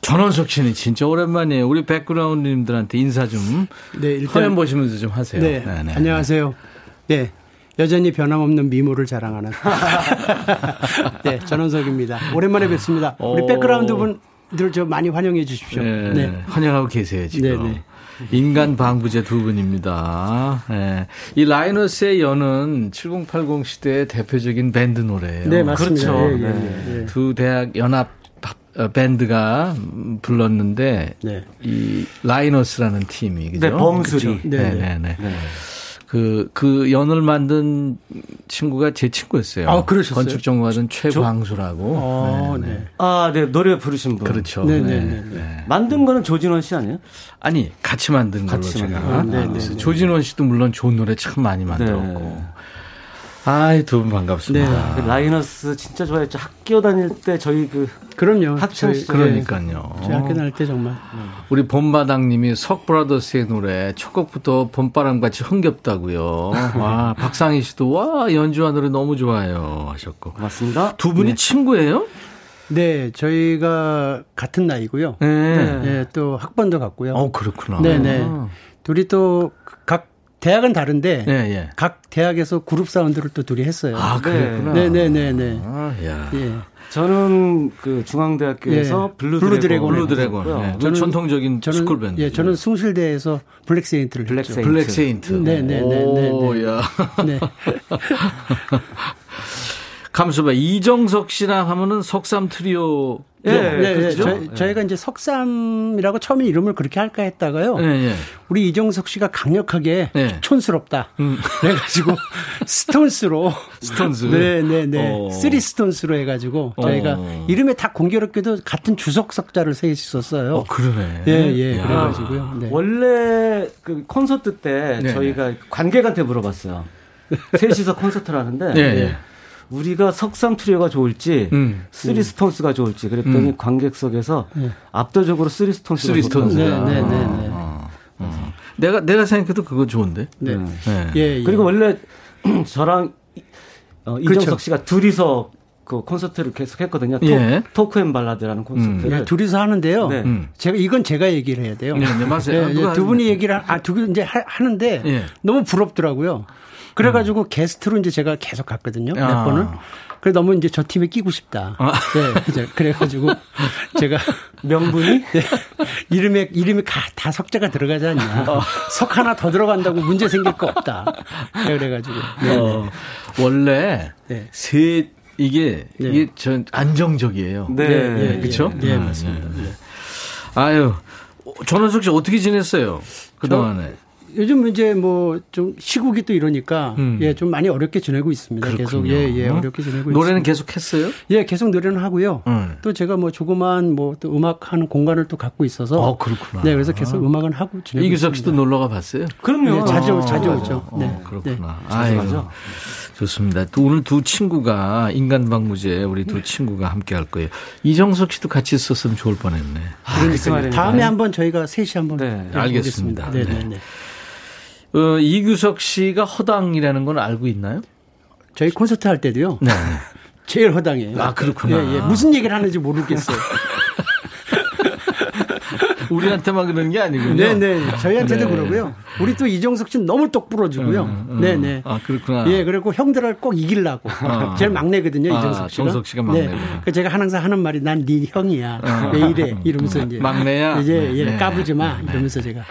전원석 씨는 진짜 오랜만이에요. 우리 백그라운드님들한테 인사 좀 네, 일단 화면 보시면서 좀 하세요. 네, 네. 안녕하세요. 네. 여전히 변함없는 미모를 자랑하는 네, 전원석입니다. 오랜만에 뵙습니다. 우리 오. 백그라운드 분들 저 많이 환영해 주십시오. 네, 네. 환영하고 계세요 지금. 네, 네. 인간 방부제 두 분입니다. 네. 이 라이너스의 연은 7080 시대의 대표적인 밴드 노래예요. 네, 맞습니다. 그렇죠. 예, 예, 네. 예, 예. 두 대학 연합 밴드가 음, 불렀는데 네. 이 라이너스라는 팀이 그죠? 네, 범수리. 그죠? 네, 네, 네, 네. 그, 그 연을 만든 친구가 제 친구였어요. 아, 그러셨어요? 건축 전공하던 최광수라고. 어, 네, 네. 네. 아, 네, 노래 부르신 분. 그렇죠. 네, 네, 네, 네, 네. 만든 거는 조진원 씨 아니에요? 아니 같이 만든 걸로 같이 제가 거. 네, 네. 조진원 씨도 물론 좋은 노래 참 많이 만들었고 네. 아이, 두분 반갑습니다. 그 라이너스 진짜 좋아했죠. 학교 다닐 때 저희 그 그럼요. 학창 시절 그러니까요. 저희 학교 다닐 때 정말. 우리 봄바닥님이 석브라더스의 노래 첫 곡부터 봄바람 같이 흥겹다고요. 와 박상희 씨도 와 연주한 노래 너무 좋아요 하셨고 고맙습니다. 두 분이 친구예요? 네, 저희가 같은 나이고요. 네. 예, 또 학번도 같고요. 어 그렇구나. 네, 네. 둘이 또각 대학은 다른데 예, 예. 각 대학에서 그룹 사운드를 또 둘이 했어요. 아 그랬구나. 네, 네, 네, 네. 아, 야. 예. 저는 그 중앙대학교에서 예. 블루, 드래곤 블루 드래곤. 네. 그 전통적인 저는 school 밴드. 예, 저는 숭실대에서 블랙 세인트를 블랙 했죠. 세인트. 블랙 세인트. 네, 네, 네, 네, 오, 네. 야. 네. 감수봐 이정석 씨랑 하면은 석삼 트리오. 예, 네, 네, 그렇죠. 저희, 저희 가 이제 석삼이라고 처음에 이름을 그렇게 할까 했다가요. 예, 예. 우리 이정석 씨가 강력하게 네. 촌스럽다. 음. 그래가지고 스톤스로 스톤즈. 네, 네, 네. 어. 쓰리 스톤스로 해가지고 저희가 어. 이름에 다 공교롭게도 같은 주석 석자를 썼었어요. 어 그러네. 예, 예. 야. 그래가지고요. 네. 원래 그 콘서트 때 네, 저희가 관객한테 물어봤어요. 셋이서 콘서트를 하는데 예, 예. 우리가 석삼 트리오가 좋을지 음. 쓰리 스톤스가 좋을지 그랬더니 관객석에서 압도적으로 쓰리 스톤스가 쓰리 스톤즈. 네. 네, 네, 네. 어, 어. 내가 내가 생각해도 그거 좋은데. 네. 네. 예, 예. 그리고 원래 저랑 이- 어, 그렇죠. 이정석 씨가 둘이서 그 콘서트를 계속 했거든요. 토, 예. 토크 and 발라드라는 콘서트를. 네, 둘이서 하는데요. 네. 음. 제가 이건 제가 얘기를 해야 돼요. 네, 네, 맞아요. 아, 예, 누가 두 분이. 얘기를 하- 아, 두분 이제 하, 하는데 예. 너무 부럽더라고요. 그래가지고 게스트로 이제 제가 계속 갔거든요. 아. 몇 번을. 그래 너무 이제 저 팀에 끼고 싶다. 아. 네, 이제 그래가지고 제가 명분이 네, 이름에 이름이 가, 다 석자가 들어가지 않냐. 어. 석 하나 더 들어간다고 문제 생길 거 없다. 그래가지고 네, 어, 원래 네. 세 이게 네. 이게 전 안정적이에요. 네. 예, 예, 그렇죠? 예, 예, 맞습니다. 아유, 전원석 씨 어떻게 지냈어요? 그 동안에. 요즘 이제 뭐 좀 시국이 또 이러니까 음. 예좀 많이 어렵게 지내고 있습니다. 계속 그렇군요. 예예 어렵게 지내고 노래는 있습니다. 계속 했어요? 예 계속 노래는 하고요. 음. 또 제가 뭐 조그만 뭐 또 음악하는 공간을 또 갖고 있어서 어, 그렇구나. 네 그래서 계속 음악은 하고 지내고 이규석 씨도 있습니다. 놀러가 봤어요? 그럼요. 예, 자주 어, 자주. 오죠. 어, 네 그렇구나. 자주 아이고, 가죠. 좋습니다. 또 오늘 두 친구가 인간방무제 우리 두 친구가 함께 할 거예요. 이정석 씨도 같이 있었으면 좋을 뻔했네. 아, 그. 다음에 한번 저희가 셋이 한번 네, 예, 알겠습니다. 보겠습니다. 네, 네, 네. 어, 이규석 씨가 허당이라는 건 알고 있나요? 저희 콘서트 할 때도요. 네. 제일 허당이에요. 아, 그렇구나. 예, 예. 무슨 얘기를 하는지 모르겠어요. 우리한테만 그러는 게 아니군요. 네네. 저희한테도 네. 그러고요. 우리 또 이정석 씨는 너무 똑 부러지고요. 음, 음. 네네. 아, 그렇구나. 예, 그리고 형들을 꼭 이기려고. 아. 제일 막내거든요, 아, 이정석 씨가. 정석 씨가 막내구나. 네. 그 제가 항상 하는 말이 난 네 형이야. 아. 왜 이래? 이러면서 이제. 막내야? 이제 네. 예, 네. 까불지 마. 이러면서 제가.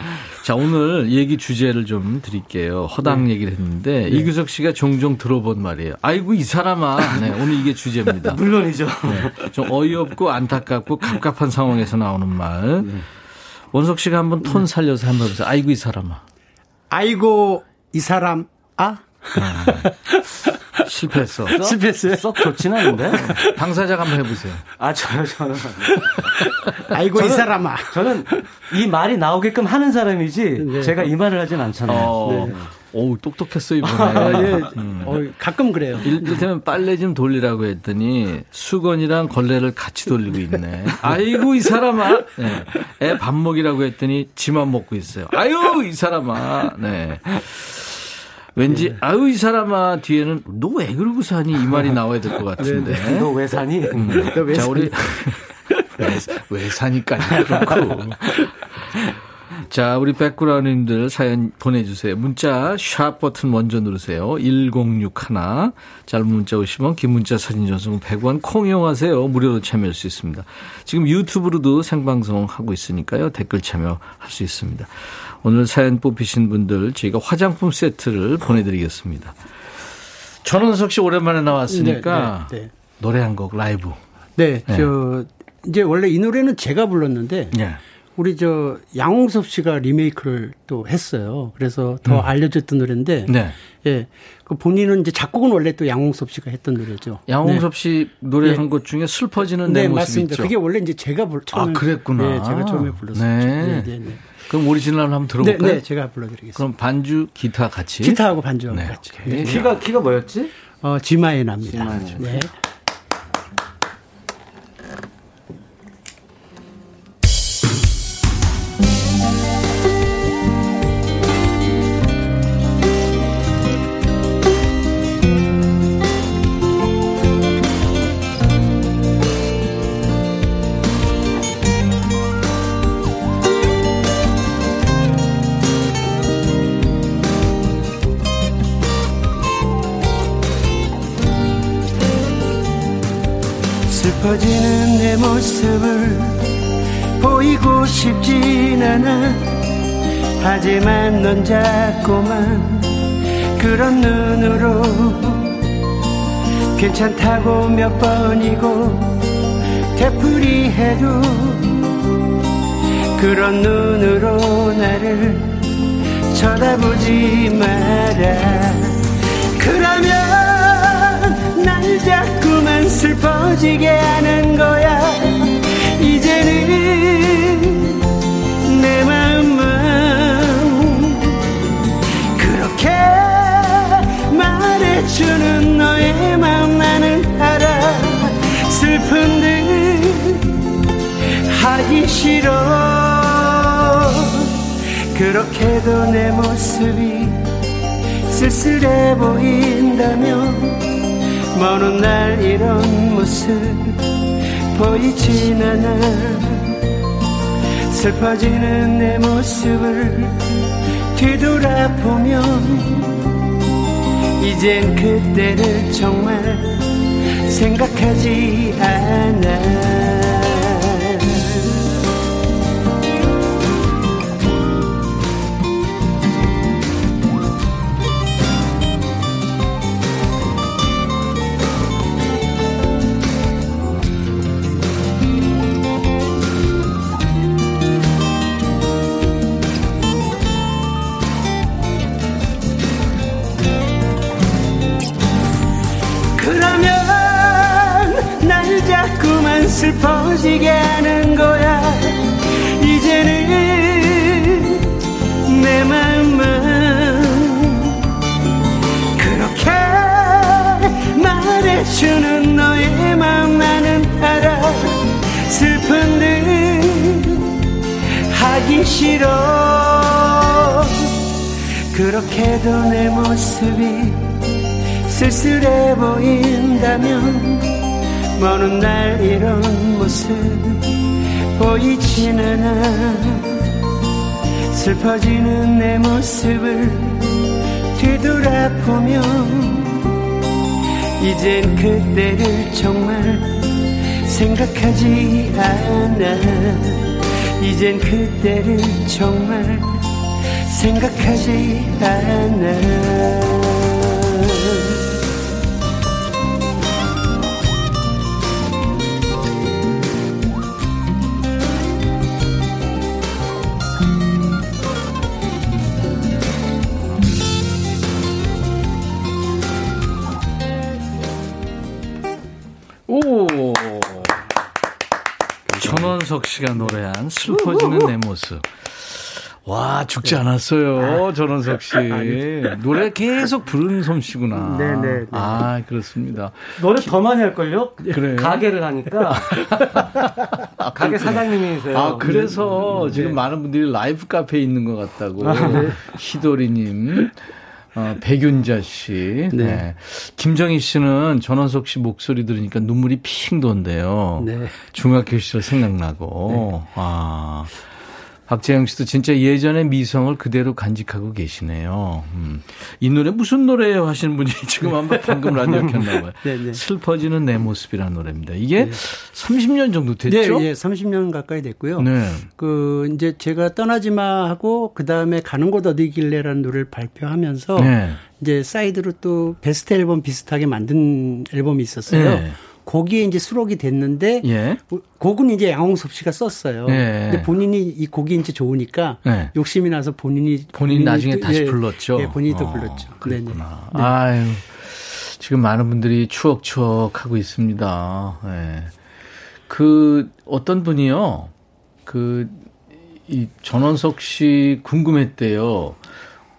자, 오늘 얘기 주제를 좀 드릴게요. 허당 네. 얘기를 했는데, 이규석 씨가 종종 들어본 말이에요. 아이고, 이 사람아. 네, 오늘 이게 주제입니다. 물론이죠. 네, 좀 어이없고 안타깝고 갑갑한 상황에서 나오는 말. 네. 원석 씨가 한번 톤 살려서 한번 해보세요. 아이고, 이 사람아. 아이고, 이 사람, 아? 실패했어. 실패했어요? 썩 좋진 않은데. 당사자가 한번 해보세요. 아, 저요, 저는. 아이고, 이 저는- 사람아. 저는 이 말이 나오게끔 하는 사람이지 네. 제가 이 말을 하진 않잖아요. 어, 어 우, 똑똑했어, 이번에. 아, 예. 음. 어, 가끔 그래요. 이를테면 빨래 좀 돌리라고 했더니 수건이랑 걸레를 같이 돌리고 있네. 아이고 이 사람아. 네. 애밥 먹이라고 했더니 지만 먹고 있어요. 아유 이 사람아. 네. 왠지 아유 이 사람아 뒤에는 너 왜 그러고 사니 이 말이 나와야 될 것 같은데. 너왜 사니? 왜자 우리 왜, 왜 사니까지 그렇고. 자, 우리 백그라운드님들 사연 보내주세요. 문자 샵 버튼 먼저 누르세요. 1061 짧은 문자 오시면 긴 문자 사진 전송 100원 콩 이용하세요. 무료로 참여할 수 있습니다. 지금 유튜브로도 생방송 하고 있으니까요. 댓글 참여할 수 있습니다. 오늘 사연 뽑히신 분들 저희가 화장품 세트를 보내드리겠습니다. 전원석 씨 오랜만에 나왔으니까 네, 네, 네. 노래 한 곡 라이브. 네, 네. 저, 이제 원래 이 노래는 제가 불렀는데, 예. 우리 저 양홍섭 씨가 리메이크를 또 했어요. 그래서 더 알려졌던 노래인데, 음. 네. 예, 그 본인은 이제 작곡은 원래 또 양홍섭 씨가 했던 노래죠. 양홍섭 씨 노래한 네. 것 중에 슬퍼지는 네, 내 모습 맞습니다. 있죠. 그게 원래 이제 제가 불 처음에 아, 그랬구나. 네, 제가 처음에 불렀었죠. 네. 네, 네, 네. 그럼 오리지널 한번 네, 들어볼까요? 네, 제가 불러드리겠습니다. 그럼 반주 기타 같이. 기타하고 반주하고 네, 같이. 오케이. 키가 키가 뭐였지? 어, G minor입니다. G minor. 네. 슬퍼지는 내 모습을 보이고 싶진 않아. 하지만 넌 자꾸만 그런 눈으로 괜찮다고 몇 번이고 되풀이 해도 그런 눈으로 나를 쳐다보지 마라 날 자꾸만 슬퍼지게 하는 거야. 이제는 내 마음만 그렇게 말해주는 너의 마음 나는 알아. 슬픈 듯 하기 싫어. 그렇게도 내 모습이 쓸쓸해 보인다면 먼 훗날 이런 모습 보이진 않아. 슬퍼지는 내 모습을 뒤돌아보면 이젠 그때를 정말 생각하지 않아 듯 하기 싫어. 그렇게도 내 모습이 쓸쓸해 보인다면 먼 훗날 이런 모습 보이진 않아. 슬퍼지는 내 모습을 뒤돌아보면 이젠 그때를 정말 생각하지 않아 이젠 그때를 정말 생각하지 않아 씨가 노래한 슬퍼지는 내 모습. 와, 죽지 않았어요. 전원석 씨. 노래 계속 부르는 솜씨구나. 네네. 아, 그렇습니다. 노래 더 많이 할걸요? 그래요? 가게를 하니까. 가게 사장님이세요. 아, 그래서 지금 많은 분들이 라이브 카페에 있는 것 같다고. 희도리님. 어, 백윤자 씨. 네. 김정희 씨는 전원석 씨 목소리 들으니까 눈물이 핑 돈대요. 네. 중학교 시절 생각나고. 아. 박재영 씨도 진짜 예전의 미성을 그대로 간직하고 계시네요. 음. 이 노래 무슨 노래예요 하시는 분이 지금 한번 방금 라디오 켰나 봐요. 네, 네. 슬퍼지는 내 모습이라는 노래입니다. 이게 30년 정도 됐죠? 네, 예, 30년 가까이 됐고요. 네. 그 이제 제가 떠나지 마 하고 그 다음에 가는 곳 어디길래라는 노래를 발표하면서 네. 이제 사이드로 또 베스트 앨범 비슷하게 만든 앨범이 있었어요. 네. 거기에 이제 수록이 됐는데 예. 곡은 이제 양홍섭 씨가 썼어요. 네. 근데 본인이 이 곡이 이제 좋으니까 네. 욕심이 나서 본인이 본인 나중에 또- 다시 예, 불렀죠. 예, 본인이 또 어, 불렀죠. 그랬구나. 네네. 아유. 지금 많은 분들이 추억 추억 하고 있습니다. 예. 그 어떤 분이요. 그 이 전원석 씨 궁금했대요.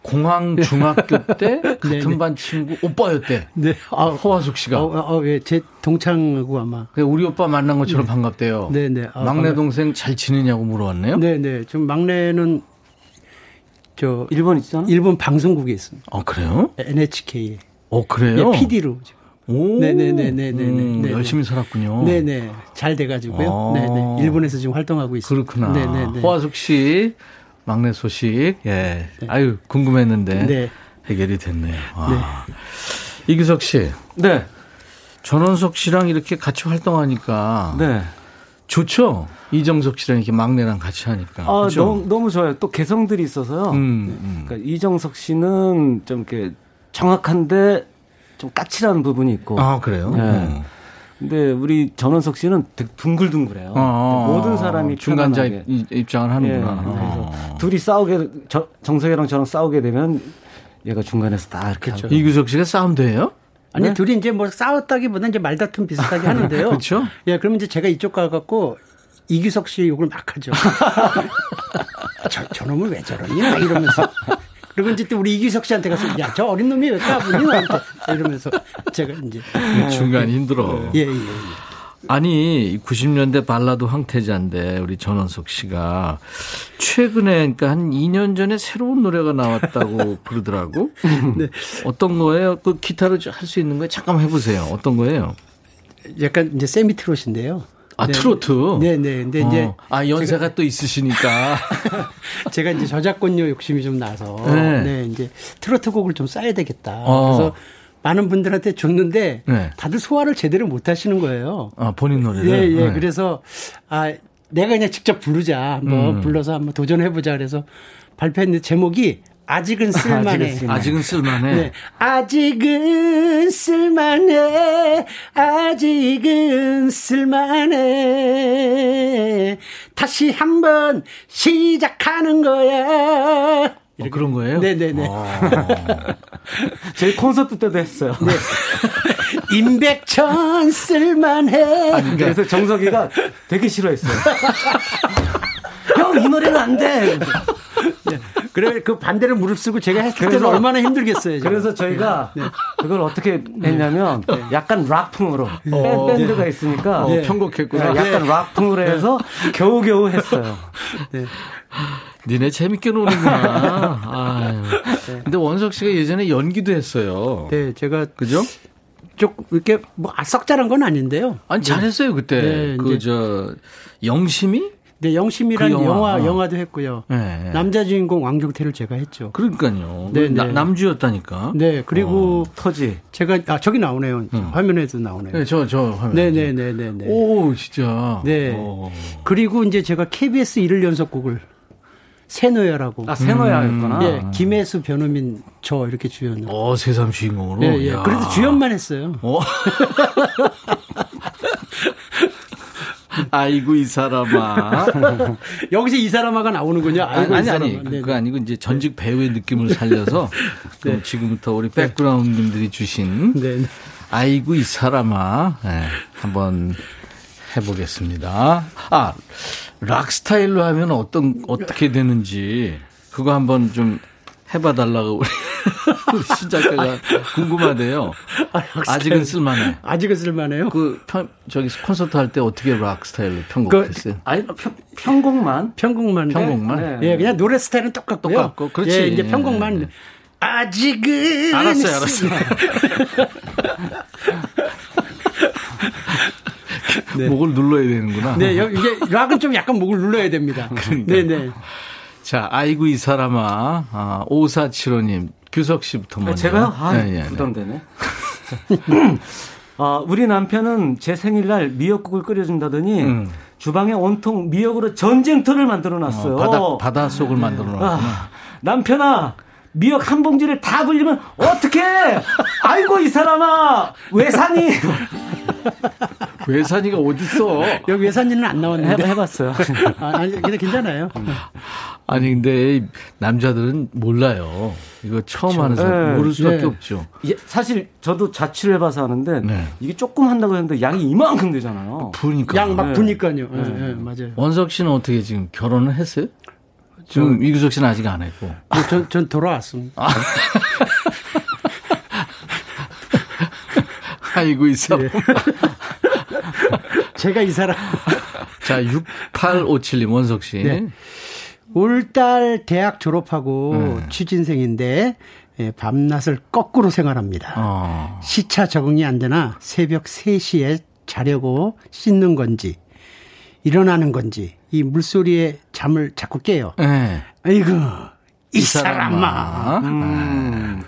공항 중학교 때 같은 네, 네. 반 친구 오빠였대. 네. 아, 허화숙 씨가. 어, 어, 예, 제 동창하고 아마. 우리 오빠 만난 것처럼 반갑대요. 네, 네. 아, 막내 동생 잘 지내냐고 물어봤네요. 네, 네. 지금 막내는 저 일본 있잖아. 일본 방송국에 있습니다. 어 그래요? NHK에. 어 그래요? 예, PD로 지금. 오, 네네네네네네. 음, 네네. 열심히 살았군요. 네네. 잘 돼가지고요. 아. 네네. 일본에서 지금 활동하고 있습니다. 그렇구나. 네네네. 호화숙 씨 막내 소식. 예. 아유 궁금했는데 네. 해결이 됐네요. 와. 이규석 씨, 네. 전원석 씨랑 이렇게 같이 활동하니까 네. 좋죠. 이정석 씨랑 이렇게 막내랑 같이 하니까. 아, 그렇죠? 너무, 너무 좋아요. 또 개성들이 있어서요. 음, 음. 그러니까 이정석 씨는 좀 이렇게 정확한데 좀 까칠한 부분이 있고. 아 그래요? 네. 음. 근데 우리 전원석 씨는 되게 둥글둥글해요. 아, 모든 사람이 중간자 편안하게. 입- 입장을 예, 하는구나. 그래서 아. 둘이 싸우게 저, 정석이랑 저랑 싸우게 되면 얘가 중간에서 딱 이렇게 하고. 이규석 씨가 싸움도 해요? 아니 네? 둘이 이제 뭐 싸웠다기보다 이제 말다툼 비슷하게 하는데요. 그렇죠? 예, 그러면 이제 제가 이쪽 가갖고 이규석 씨 욕을 막 하죠. 저, 저놈은 왜 저러니? 막 이러면서. 그리고 이제 또 우리 이규석 씨한테 가서 야, 저 어린 놈이 왜 까부니? 나한테. 이러면서 제가 이제. 중간 힘들어. 예, 예, 예. 아니 90년대 발라드 황태자인데 우리 전원석 씨가 최근에 그러니까 한 2년 전에 새로운 노래가 나왔다고 그러더라고. 네. 어떤 거예요? 그 기타로 할 수 있는 거예요? 잠깐 해보세요. 어떤 거예요? 약간 이제 세미 트롯인데요. 아 네. 트로트. 네, 네. 근데 이제 어. 아 연세가 또 있으시니까. 제가 이제 저작권료 욕심이 좀 나서 네. 네, 이제 트로트 곡을 좀 써야 되겠다. 어. 그래서 많은 분들한테 줬는데 네. 다들 소화를 제대로 못 하시는 거예요. 아 본인 노래를. 예, 예. 네. 그래서 아 내가 그냥 직접 부르자. 한번 음. 불러서 한번 도전해 보자. 그래서 발표했는데 제목이 아직은 쓸만해. 아직은 쓸만해. 네. 아직은 쓸만해. 아직은 쓸만해. 다시 한번 시작하는 거야. 어, 그런 거예요? 네네네. 아. 저희 콘서트 때도 했어요. 네. 임백천 쓸만해. 그래서 정석이가 되게 싫어했어요. 형, 이 노래는 안 돼. 그래 그 반대를 무릅쓰고 제가 했을 때는 얼마나 힘들겠어요. 제가. 그래서 저희가 그걸 어떻게 했냐면 약간 락풍으로 어. 밴- 밴드가 있으니까 어, 편곡했구나. 네, 약간 락풍으로 해서 겨우겨우 했어요. 니네 재밌게 노는구나. 아유. 근데 원석 씨가 예전에 연기도 했어요. 네, 제가 그죠? 좀 이렇게 뭐썩 잘한 건 아닌데요. 아니 잘했어요 그때. 네, 그저 영심이? 네, 영심이란 그 영화, 영화, 어. 영화도 했고요. 네. 남자 주인공 왕경태를 제가 했죠. 그러니까요. 네, 나- 네. 남주였다니까. 네, 그리고 터지. 제가 아 저기 나오네요. 화면에도 나오네요. 네, 저, 저 화면. 네, 네, 네, 네, 네. 오, 진짜. 네. 오. 그리고 이제 제가 KBS 일일 연속곡을 새노야라고. 아, 세노야였구나. 예, 김혜수 변호민 저 이렇게 주연을. 어, 새삼 주인공으로. 예, 예. 야. 그래도 주연만 했어요. 어. 아이고 이 사람아. 여기서 이 사람아가 나오는군요. 아이고, 아니 이 아니 사람아. 그거 네, 아니고 이제 전직 배우의 느낌을 살려서 그럼 지금부터 우리 백그라운드님들이 주신 네. 네. 아이고 이 사람아 네, 한번 해보겠습니다. 아 락 스타일로 하면 어떤 어떻게 되는지 그거 한번 좀 해봐 달라고 우리, 우리 신작가가 궁금하대요. 아 직은 쓸만해. 아직은 쓸만해요. 그 편, 저기 콘서트 할 때 어떻게 락 스타일로 편곡했어요? 아니, 편, 편곡만. 편곡만. 편곡만? 네. 예, 그냥 노래 스타일은 똑같고요. 똑같고, 그렇지. 예, 이제 편곡만. 네. 아직은. 알았어요, 알았어요. 목을 눌러야 되는구나. 네, 여- 이게 락은 좀 약간 목을 눌러야 됩니다. 그러니까. 네, 네. 자, 아이고 이 사람아, 아, 5475님, 규석 씨부터 먼저. 제가요? 아, 네, 네, 네. 부담되네. 아, 우리 남편은 제 생일날 미역국을 끓여준다더니 음. 주방에 온통 미역으로 전쟁터를 만들어 놨어요. 어, 바다, 바다 속을 만들어 놨구나. 아, 남편아, 미역 한 봉지를 다 불리면 어떡해! 아이고, 이 사람아! 왜 사니? 외산이가 어딨어? 여기 외산이는 안 나왔는데. 해봤어요. 아, 아니, 근데 괜찮아요. 아니, 근데 남자들은 몰라요. 이거 처음 하는 사람 네. 모를 수밖에 네. 없죠. 예, 사실 저도 자취를 해봐서 하는데 네. 이게 조금 한다고 했는데 양이 이만큼 되잖아요. 부니까. 양막 네. 부니까요. 예, 예, 맞아요. 원석 씨는 어떻게 지금 결혼을 했어요? 지금 이규석 씨는 아직 안 했고. 뭐 전, 전 돌아왔습니다. 아이고, 이 사람. 예. 제가 이 사람. 자, 6857님, 원석 씨. 네. 올달 대학 졸업하고 취진생인데 예, 밤낮을 거꾸로 생활합니다. 어. 시차 적응이 안 되나 새벽 3시에 자려고 씻는 건지 일어나는 건지 이 물소리에 잠을 자꾸 깨요. 네. 아이고 이, 이 사람아. 사람아. 음,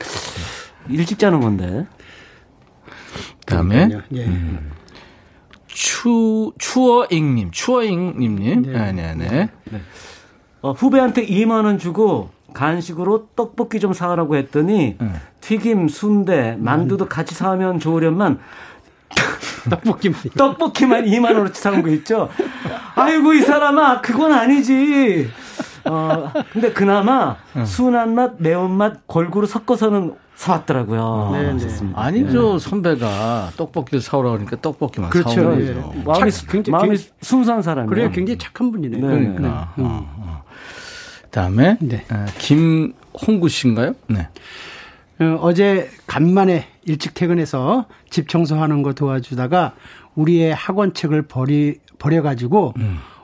일찍 자는 건데. 그다음에 예. 음. 추 추어잉님, 추어잉님님, 네, 네, 네. 어, 후배한테 2만 원 주고 간식으로 떡볶이 좀 사라고 했더니 네. 튀김, 순대, 만두도 같이 사면 좋으련만 떡볶이만. 떡볶이만 2만 원어치 사는 거 있죠. 아이고 이 사람아 그건 아니지. 어 근데 그나마 순한 맛, 매운 맛 골고루 섞어서는 사왔더라고요. 네, 네. 좋습니다. 아니죠 선배가 떡볶이를 사오라 그러니까 떡볶이만 그렇죠. 사오죠. 예. 마음이 착- 굉장히- 마음이 순수한 사람이에요. 그래요. 굉장히 착한 분이네. 네, 그러니까. 어, 어. 그다음에 네. 어, 김홍구 씨인가요? 네. 어, 어제 간만에 일찍 퇴근해서 집 청소하는 거 도와주다가 우리의 학원 책을 버리 버려가지고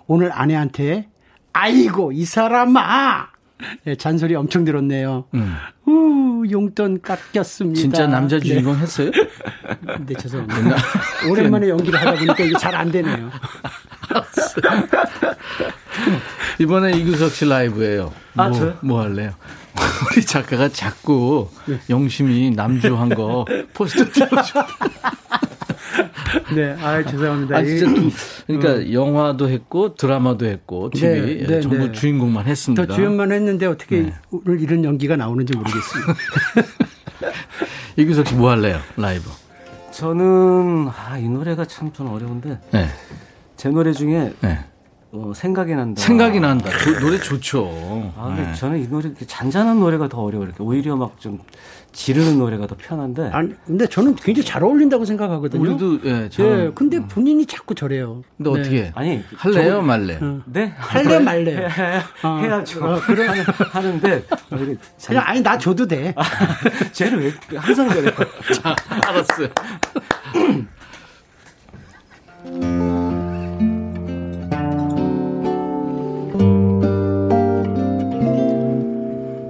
오늘 아내한테 아이고 이 사람아 예, 잔소리 엄청 들었네요. 음. 우 용돈 깎였습니다. 진짜 남자 주인공 했어요? 네, 네 죄송합니다. 오랜만에 연기를 하다 보니까 이게 잘 안 되네요. 이번에 이규석 씨 라이브예요. 아, 뭐, 저요? 뭐 할래요? 우리 작가가 자꾸 영심이 남주한 거 포스터 띄워줘. 네, 아 죄송합니다. 아 진짜 두, 그러니까 영화도 했고 드라마도 했고 TV 네, 네, 전부 네. 주인공만 했습니다. 더 주연만 했는데 어떻게 네. 오늘 이런 연기가 나오는지 모르겠습니다. 이규석 씨 뭐 할래요? 라이브. 저는 아, 이 노래가 참좀 어려운데 네. 제 노래 중에 네. 어, 생각이 난다. 생각이 난다. 조- 노래 좋죠. 아, 근데 네. 저는 이 노래 잔잔한 노래가 더 어려워요. 이렇게 오히려 막 좀 지르는 노래가 더 편한데. 아니, 근데 저는 굉장히 잘 어울린다고 생각하거든요. 우리도 예, 예, 잘. 근데 본인이 자꾸 저래요. 근데 네. 어떻게? 아니 할래요, 저- 말래요? 네 할래 말래 요. 해, 해, 어. 해야죠. 어, 그래. 하는, 하는데 어, 참- 그냥 아니 나 줘도 돼. 쟤는 왜 항상 그래? 자, 알았어요.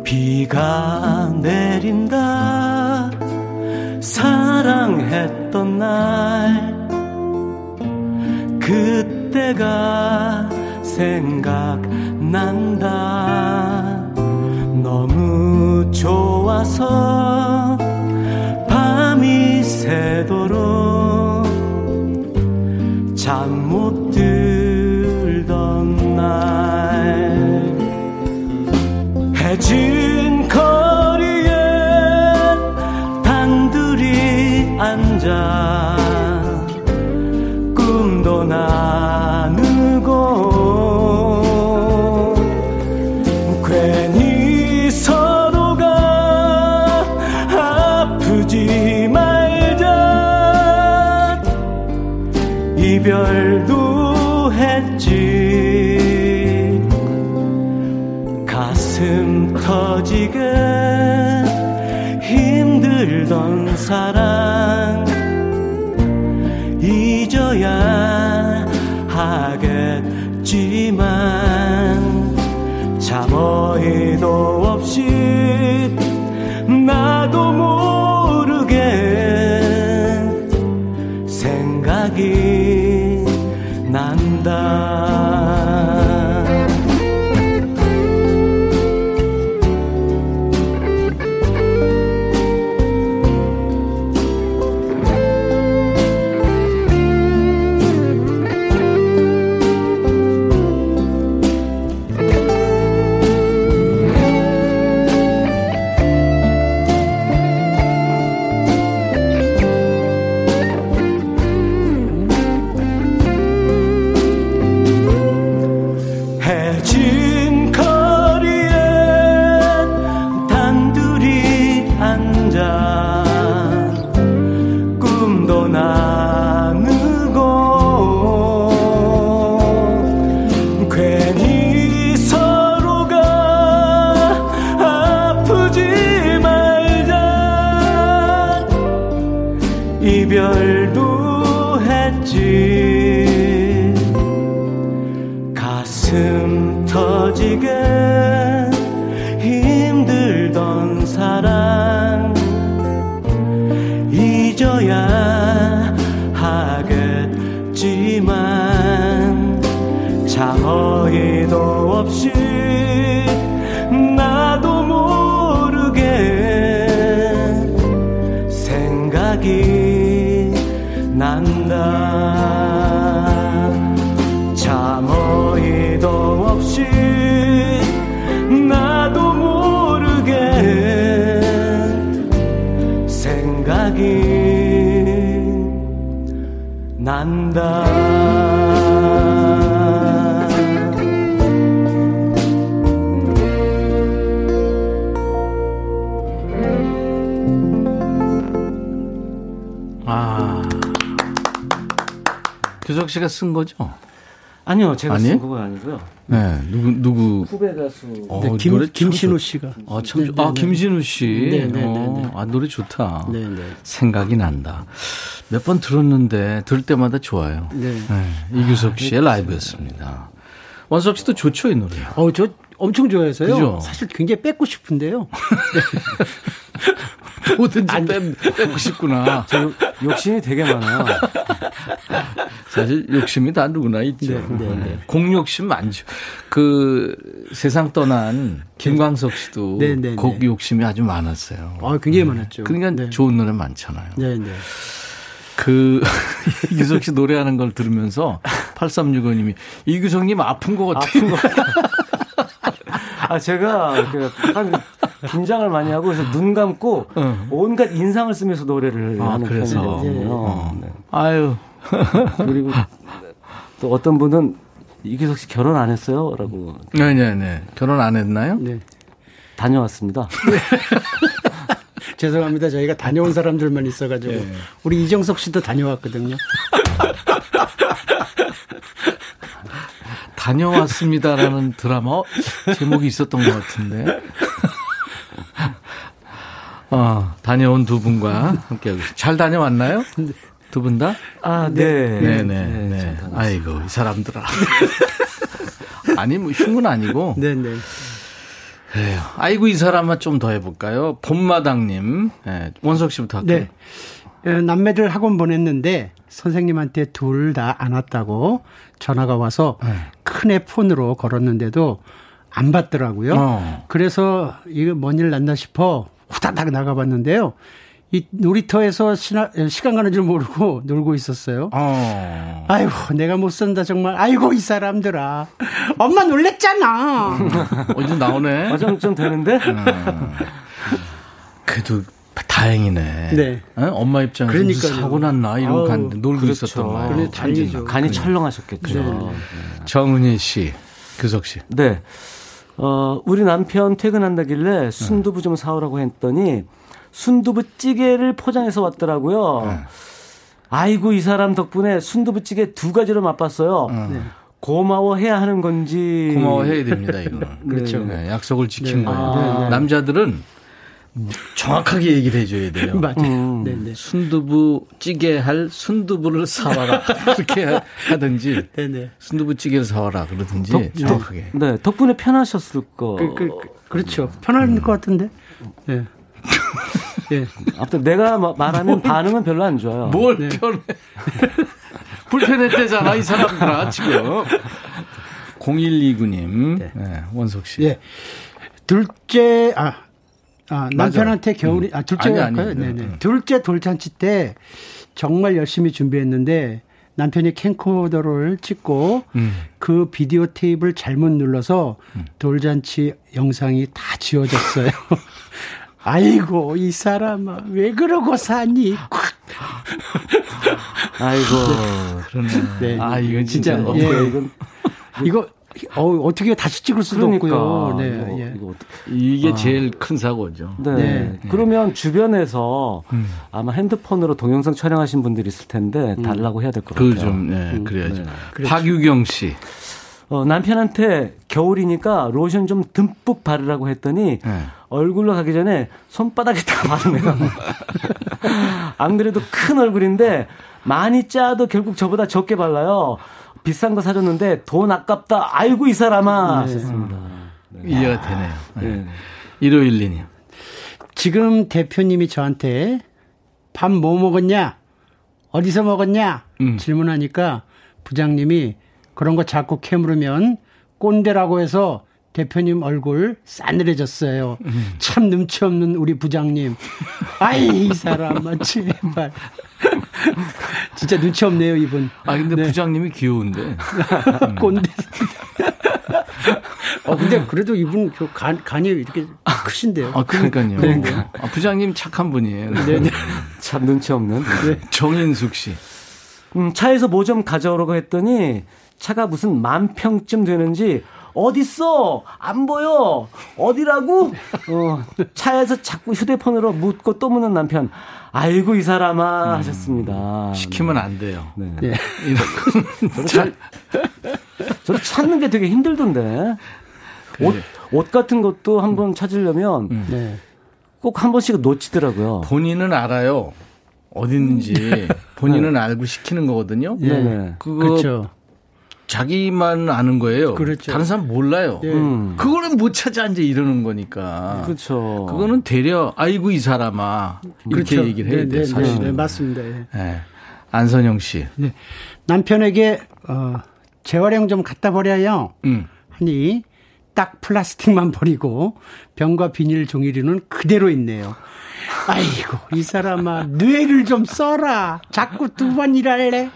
비가 내린다. 사랑했던 날. 그때가 생각난다. 너무 좋아서 밤이 새도록 잠 제가 아니에요? 쓴 그건 아니고요 네. 누구, 누구. 후배 가수 어, 네, 김, 노래 참 김신우 좋- 씨가. 아, 참, 좋- 네, 아, 네, 네. 김신우 씨. 네, 네, 네, 어, 네. 아, 노래 좋다. 네, 네. 생각이 난다. 몇 번 들었는데, 들을 때마다 좋아요. 네. 이규석 씨의 라이브였습니다. 원석 씨도 좋죠, 이 노래. 어, 저 엄청 좋아해서요. 그죠? 사실 굉장히 뺏고 싶은데요. 뭐든지 빼, 빼고 싶구나. 저 욕심이 되게 많아요 사실 욕심이 다 누구나 있죠. 네, 네, 네. 공욕심 많죠. 그 세상 떠난 김광석 씨도 네, 네, 곡 네. 욕심이 아주 많았어요. 아, 굉장히 많았죠. 그러니까 네. 좋은 노래 많잖아요. 네, 네. 그 이규석 씨 노래하는 걸 들으면서 8365님이 이규석님 아픈 것 같아요. 아 제가 그 약간 긴장을 많이 하고 그래서 눈 감고 온갖 인상을 쓰면서 노래를 아, 하는 그래서? 편이거든요. 어. 네. 아유. 그리고 또 어떤 분은 이기석 씨 결혼 안 했어요?라고 네네 네. 결혼 안 했나요? 네. 다녀왔습니다. 죄송합니다. 저희가 다녀온 사람들만 있어가지고. 네. 우리 이정석 씨도 다녀왔거든요. 다녀왔습니다라는 드라마 제목이 있었던 것 같은데. 어, 다녀온 두 분과 함께하고. 잘 다녀왔나요? 두 분 다? 아, 네. 네 네. 네, 네. 잘 다녀왔습니다. 아이고, 이 사람들아. 아니, 뭐, 흉은 아니고. 네, 네. 그래요. 아이고, 이 사람만 좀 더 해볼까요? 봄마당님. 네, 원석 씨부터 할게요. 네. 어, 남매들 학원 보냈는데 선생님한테 둘 다 안 왔다고 전화가 와서 네. 큰애 폰으로 걸었는데도 안 받더라고요. 어. 그래서 이거 뭔 일 났나 싶어 후다닥 나가봤는데요. 이 놀이터에서 시나, 시간 가는 줄 모르고 놀고 있었어요. 어. 아이고, 내가 못 산다, 정말. 아이고, 이 사람들아. 엄마 놀랬잖아. 어디 나오네. 아, 좀, 좀 되는데? 그래도 다행이네. 네. 어? 엄마 입장에서 무슨 그러니까요. 사고 났나 이러고 아우, 갔는데 놀고 그렇죠. 있었던 거예요. 그래, 다행이죠. 간이 철렁하셨겠죠. 네. 정은희 씨, 규석 씨. 네. 어, 우리 남편 퇴근한다길래 순두부 좀 사오라고 했더니 순두부 찌개를 포장해서 왔더라고요. 네. 아이고, 이 사람 덕분에 순두부 찌개 두 가지로 맛봤어요. 고마워해야 하는 건지. 고마워해야 됩니다, 이거는. 그렇죠. 네, 약속을 지킨 네. 거예요. 아, 네. 남자들은 정확하게 얘기를 해줘야 돼요. 맞아요. 음. 네, 네. 순두부 찌개 할 순두부를 사와라. 그렇게 하- 하든지 네, 네. 순두부 찌개를 사와라 그러든지 덕- 정확하게. 네, 덕분에 편하셨을 거. 그, 그, 그, 그렇죠. 편할 것 같은데. 예. 예. 아무튼 내가 마- 말하면 반응은 별로 안 좋아요. 뭘 편해. 불편했대잖아, 이 사람들아, 지금. 0129님, 네, 원석 씨. 예. 둘째, 아, 아 남편한테 겨울이, 아, 둘째 아니? 아니, 네네. 음. 둘째 돌잔치 때 정말 열심히 준비했는데 남편이 캠코더를 찍고 음. 그 비디오 테이프를 잘못 눌러서 돌잔치 영상이 다 지워졌어요. 아이고, 이 사람아, 왜 그러고 사니? 아이고. 그러네. 네. 아, 이건 진짜. 진짜, 너무 예. 이건 이거, 어, 어떻게 다시 찍을 수도 그러니까. 없고요. 네, 이거, 예. 이거 이게 제일 큰 사고죠. 네. 네. 그러면 주변에서 음. 아마 핸드폰으로 동영상 촬영하신 분들이 있을 텐데 달라고 해야 될 것 같아요. 그 좀, 네, 그래야죠. 네. 박유경 씨. 어, 남편한테 겨울이니까 로션 좀 듬뿍 바르라고 했더니 네. 얼굴로 가기 전에 손바닥에 다 바르네요. 안 그래도 큰 얼굴인데 많이 짜도 결국 저보다 적게 발라요. 비싼 거 사줬는데 돈 아깝다. 아이고 이 사람아 하셨습니다. 이해가 되네요. 네. 네. 1512님. 지금 대표님이 저한테 밥 뭐 먹었냐? 어디서 먹었냐? 음. 질문하니까 부장님이 그런 거 자꾸 캐물으면 꼰대라고 해서 대표님 얼굴 싸늘해졌어요. 음. 참 눈치 없는 우리 부장님. 아이, 이 사람아, 제발. 진짜 눈치 없네요, 이분. 아, 근데 네. 부장님이 귀여운데. 꼰대. 어, 근데 그래도 이분 그 간, 간이 이렇게 크신데요. 아, 그러니까요. 네. 아, 부장님 착한 분이에요. 네네. 참 눈치 없는. 정인숙 씨. 음, 차에서 뭐 좀 가져오라고 했더니 차가 무슨 만 평쯤 되는지 어딨어? 안 보여? 어디라고? 어, 차에서 자꾸 휴대폰으로 묻고 또 묻는 남편. 아이고 이 사람아 하셨습니다. 시키면 안 돼요. 네. 네. 저도, 잘, 저도 찾는 게 되게 힘들던데. 옷, 옷 같은 것도 한번 찾으려면 네. 꼭한 번씩 놓치더라고요. 본인은 알아요. 어디 있는지 본인은 알고 시키는 거거든요. 네네. 그거 그렇죠. 자기만 아는 거예요. 그렇죠. 다른 사람 몰라요. 네. 음. 그거는 못 찾아 이제 이러는 거니까. 그렇죠. 그거는 되려 아이고 이 사람아 이렇게 그렇죠. 얘기를 해야 네, 돼요. 네. 네, 네, 맞습니다. 예. 네. 안선영 씨. 네. 남편에게 어, 재활용 좀 갖다 버려요. 음. 하니 딱 플라스틱만 버리고 병과 비닐 종이류는 그대로 있네요. 아이고 이 사람아 뇌를 좀 써라. 자꾸 두 번 일할래?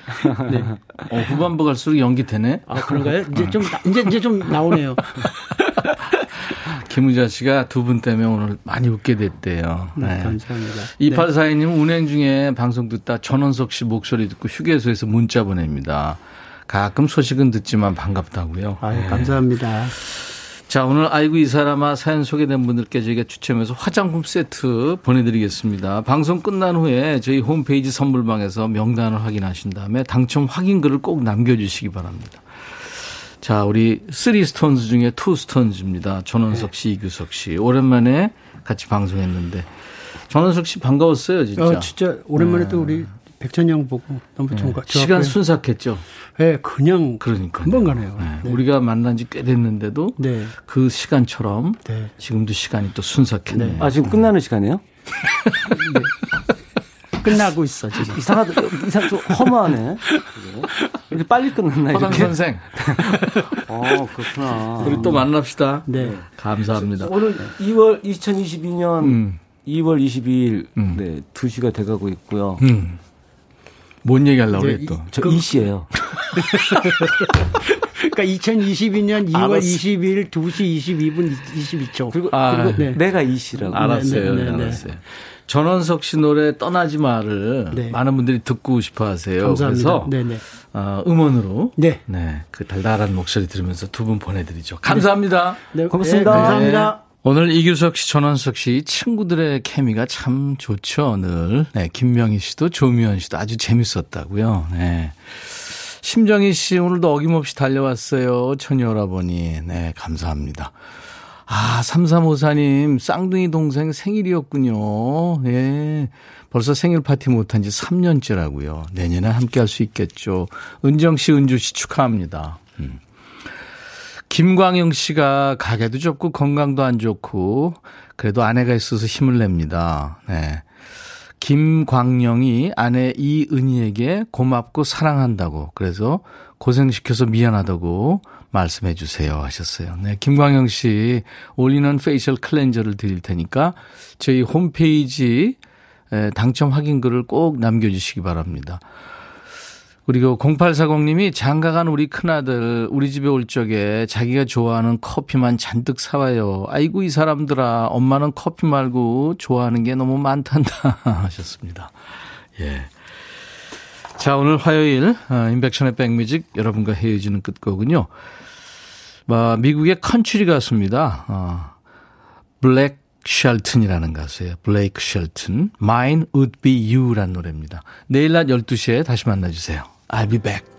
네. 어, 후반부 갈수록 연기 되네. 아 그런가요? 이제 좀 나- 이제 이제 좀 나오네요. 김우자 씨가 두 분 때문에 오늘 많이 웃게 됐대요. 네, 네. 감사합니다. 2842님 운행 중에 방송 듣다 전원석 씨 목소리 듣고 휴게소에서 문자 보냅니다. 가끔 소식은 듣지만 반갑다고요. 아유 네. 감사합니다. 자, 오늘 아이고 이 사람아 사연 소개된 분들께 저희가 추첨해서 화장품 세트 보내드리겠습니다. 방송 끝난 후에 저희 홈페이지 선물방에서 명단을 확인하신 다음에 당첨 확인글을 꼭 남겨주시기 바랍니다. 자, 우리 쓰리 스톤즈 중에 투 스톤즈입니다. 전원석 씨, 이규석 씨. 오랜만에 같이 방송했는데. 전원석 씨 반가웠어요, 진짜. 어, 진짜 오랜만에 또 우리 백천 형 보고 너무 좋은 것 같아요. 네. 시간 순삭했죠. 네, 그냥 그러니까. 금방 가네요. 네, 네. 우리가 만난 지 꽤 됐는데도 네. 그 시간처럼 네. 지금도 시간이 또 순삭했네요. 아, 지금 끝나는 시간이에요? 끝나고 있어 지금. 이상하다. 이상 좀 허무하네. 이렇게 빨리 끝났나 허당 이렇게? 선생. 어, 그렇구나. 우리 또 만납시다. 네. 감사합니다. 오늘 2월 2022년 음. 2월 22일 음. 네, 2시가 돼 가고 있고요. 음. 뭔 얘기 하려고 네, 그래 또. 저이 씨예요. 그러니까 2022년 2월 알았어. 22일 2시 22분 22초. 그리고, 아, 그리고 네. 내가 이 씨라고. 알았어요. 네, 네, 네. 알았어요. 전원석 씨 노래 떠나지 마를 네. 많은 분들이 듣고 싶어 하세요. 감사합니다. 그래서 네네. 어, 음원으로 네. 네, 그 달달한 목소리 들으면서 두 분 보내 드리죠. 감사합니다. 네, 고맙습니다. 네, 감사합니다. 오늘 이규석 씨, 전원석 씨 친구들의 케미가 참 좋죠, 늘. 네, 김명희 씨도 조미연 씨도 아주 재밌었다고요. 네. 심정희 씨 오늘도 어김없이 달려왔어요. 처녀오라버니. 네, 감사합니다. 아, 3354님, 쌍둥이 동생 생일이었군요. 예. 벌써 생일 파티 못한 지 3년째라고요. 내년에 함께 할 수 있겠죠. 은정 씨, 은주 씨 축하합니다. 음. 김광영 씨가 가게도 좁고 건강도 안 좋고 그래도 아내가 있어서 힘을 냅니다. 네. 김광영이 아내 이은희에게 고맙고 사랑한다고 그래서 고생시켜서 미안하다고 말씀해 주세요 하셨어요. 네. 김광영 씨 올인원 facial cleanser를 드릴 테니까 저희 홈페이지 에, 당첨 확인글을 꼭 남겨주시기 바랍니다. 그리고 0840님이 장가간 우리 큰아들 우리 집에 올 적에 자기가 좋아하는 커피만 잔뜩 사와요. 아이고 이 사람들아 엄마는 커피 말고 좋아하는 게 너무 많단다 하셨습니다. 예. 자 오늘 화요일 어, 임백천의 백뮤직 여러분과 헤어지는 끝곡은요. 어, 미국의 country 가수입니다. 어, 블랙 쉘튼이라는 가수예요. 블레이크 쉘튼. Mine Would Be You라는 노래입니다. 내일 낮 12시에 다시 만나주세요. I'll be back.